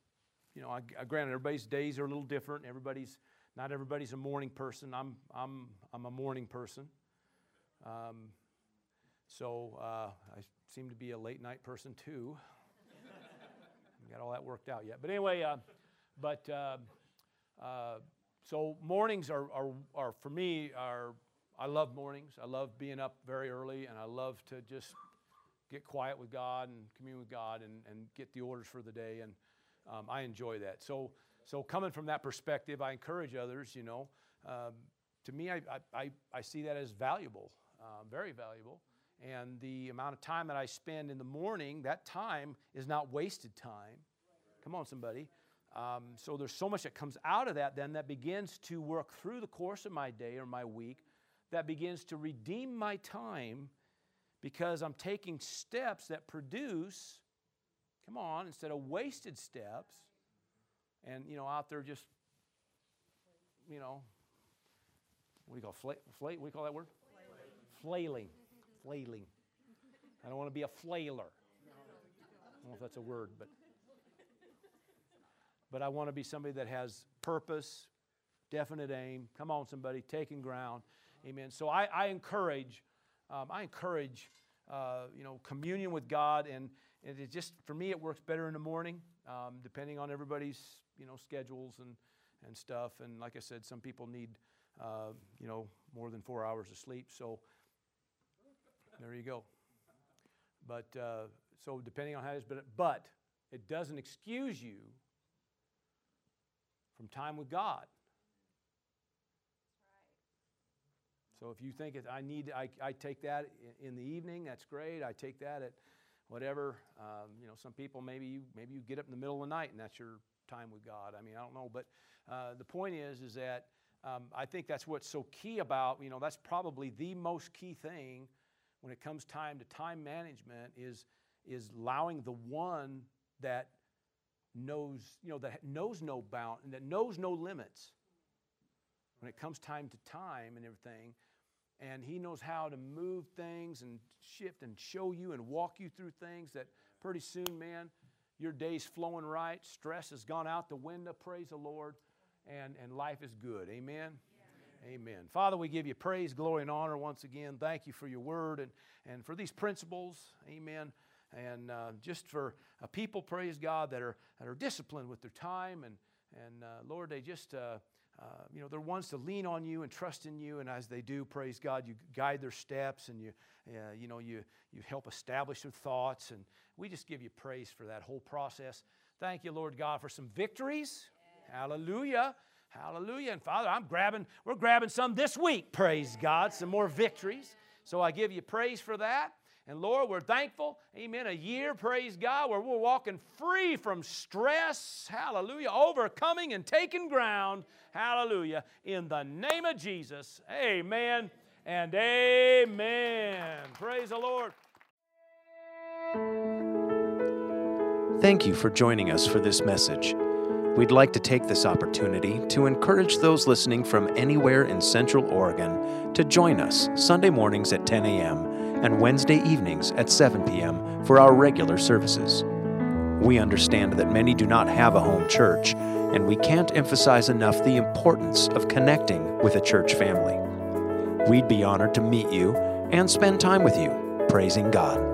you know, I, I granted everybody's days are a little different. Everybody's not everybody's a morning person. I'm I'm I'm a morning person. Um, so uh, I seem to be a late night person too. got all that worked out yet, but anyway, uh, but. Uh, uh, so mornings are, are, are for me are I love mornings. I love being up very early, and I love to just get quiet with God and commune with God and, and get the orders for the day. And um, I enjoy that. So, so coming from that perspective, I encourage others, you know, um, to me, I, I, I see that as valuable, uh, very valuable. And the amount of time that I spend in the morning, that time is not wasted time. Come on, somebody. Um, so there's so much that comes out of that then that begins to work through the course of my day or my week that begins to redeem my time because I'm taking steps that produce, come on, instead of wasted steps, and, you know, out there just, you know, what do you call fla- fla- what do you call that word? Flailing. Flailing. I don't want to be a flailer. I don't know if that's a word, but but I want to be somebody that has purpose, definite aim. Come on, somebody, taking ground. Amen. So I, I encourage, um, I encourage, uh, you know, communion with God, and, and it just for me it works better in the morning, um, depending on everybody's you know schedules and and stuff. And like I said, some people need uh, you know more than four hours of sleep. So there you go. But uh, so depending on how it is, but but it doesn't excuse you from time with God. So if you think it, I need, I, I take that in the evening, that's great. I take that at whatever. Um, you know, some people maybe you maybe you get up in the middle of the night and that's your time with God. I mean, I don't know, but uh, the point is, is that um, I think that's what's so key about. You know, that's probably the most key thing when it comes time to time management is is allowing the one that knows, you know, that knows no bound and that knows no limits. When it comes time to time and everything, and He knows how to move things and shift and show you and walk you through things that pretty soon, man, your day's flowing right. Stress has gone out the window, praise the Lord, and, and life is good. Amen. Amen. Father, we give you praise, glory, and honor once again. Thank you for your word and, and for these principles. Amen. and uh, just for uh, people, praise God, that are, that are disciplined with their time. And, and uh, Lord, they just, uh, uh, you know, they're ones to lean on you and trust in you. And as they do, praise God, you guide their steps and you, you know, you, you help establish their thoughts. And we just give you praise for that whole process. Thank you, Lord God, for some victories. Yeah. Hallelujah. Hallelujah. And Father, I'm grabbing, we're grabbing some this week, praise God, some more victories. So I give you praise for that. And Lord, we're thankful, amen, a year, praise God, where we're walking free from stress, hallelujah, overcoming and taking ground, hallelujah, in the name of Jesus, amen and amen. Praise the Lord. Thank you for joining us for this message. We'd like to take this opportunity to encourage those listening from anywhere in Central Oregon to join us Sunday mornings at 10 a.m. and Wednesday evenings at 7 p.m. for our regular services. We understand that many do not have a home church, and we can't emphasize enough the importance of connecting with a church family. We'd be honored to meet you and spend time with you, praising God.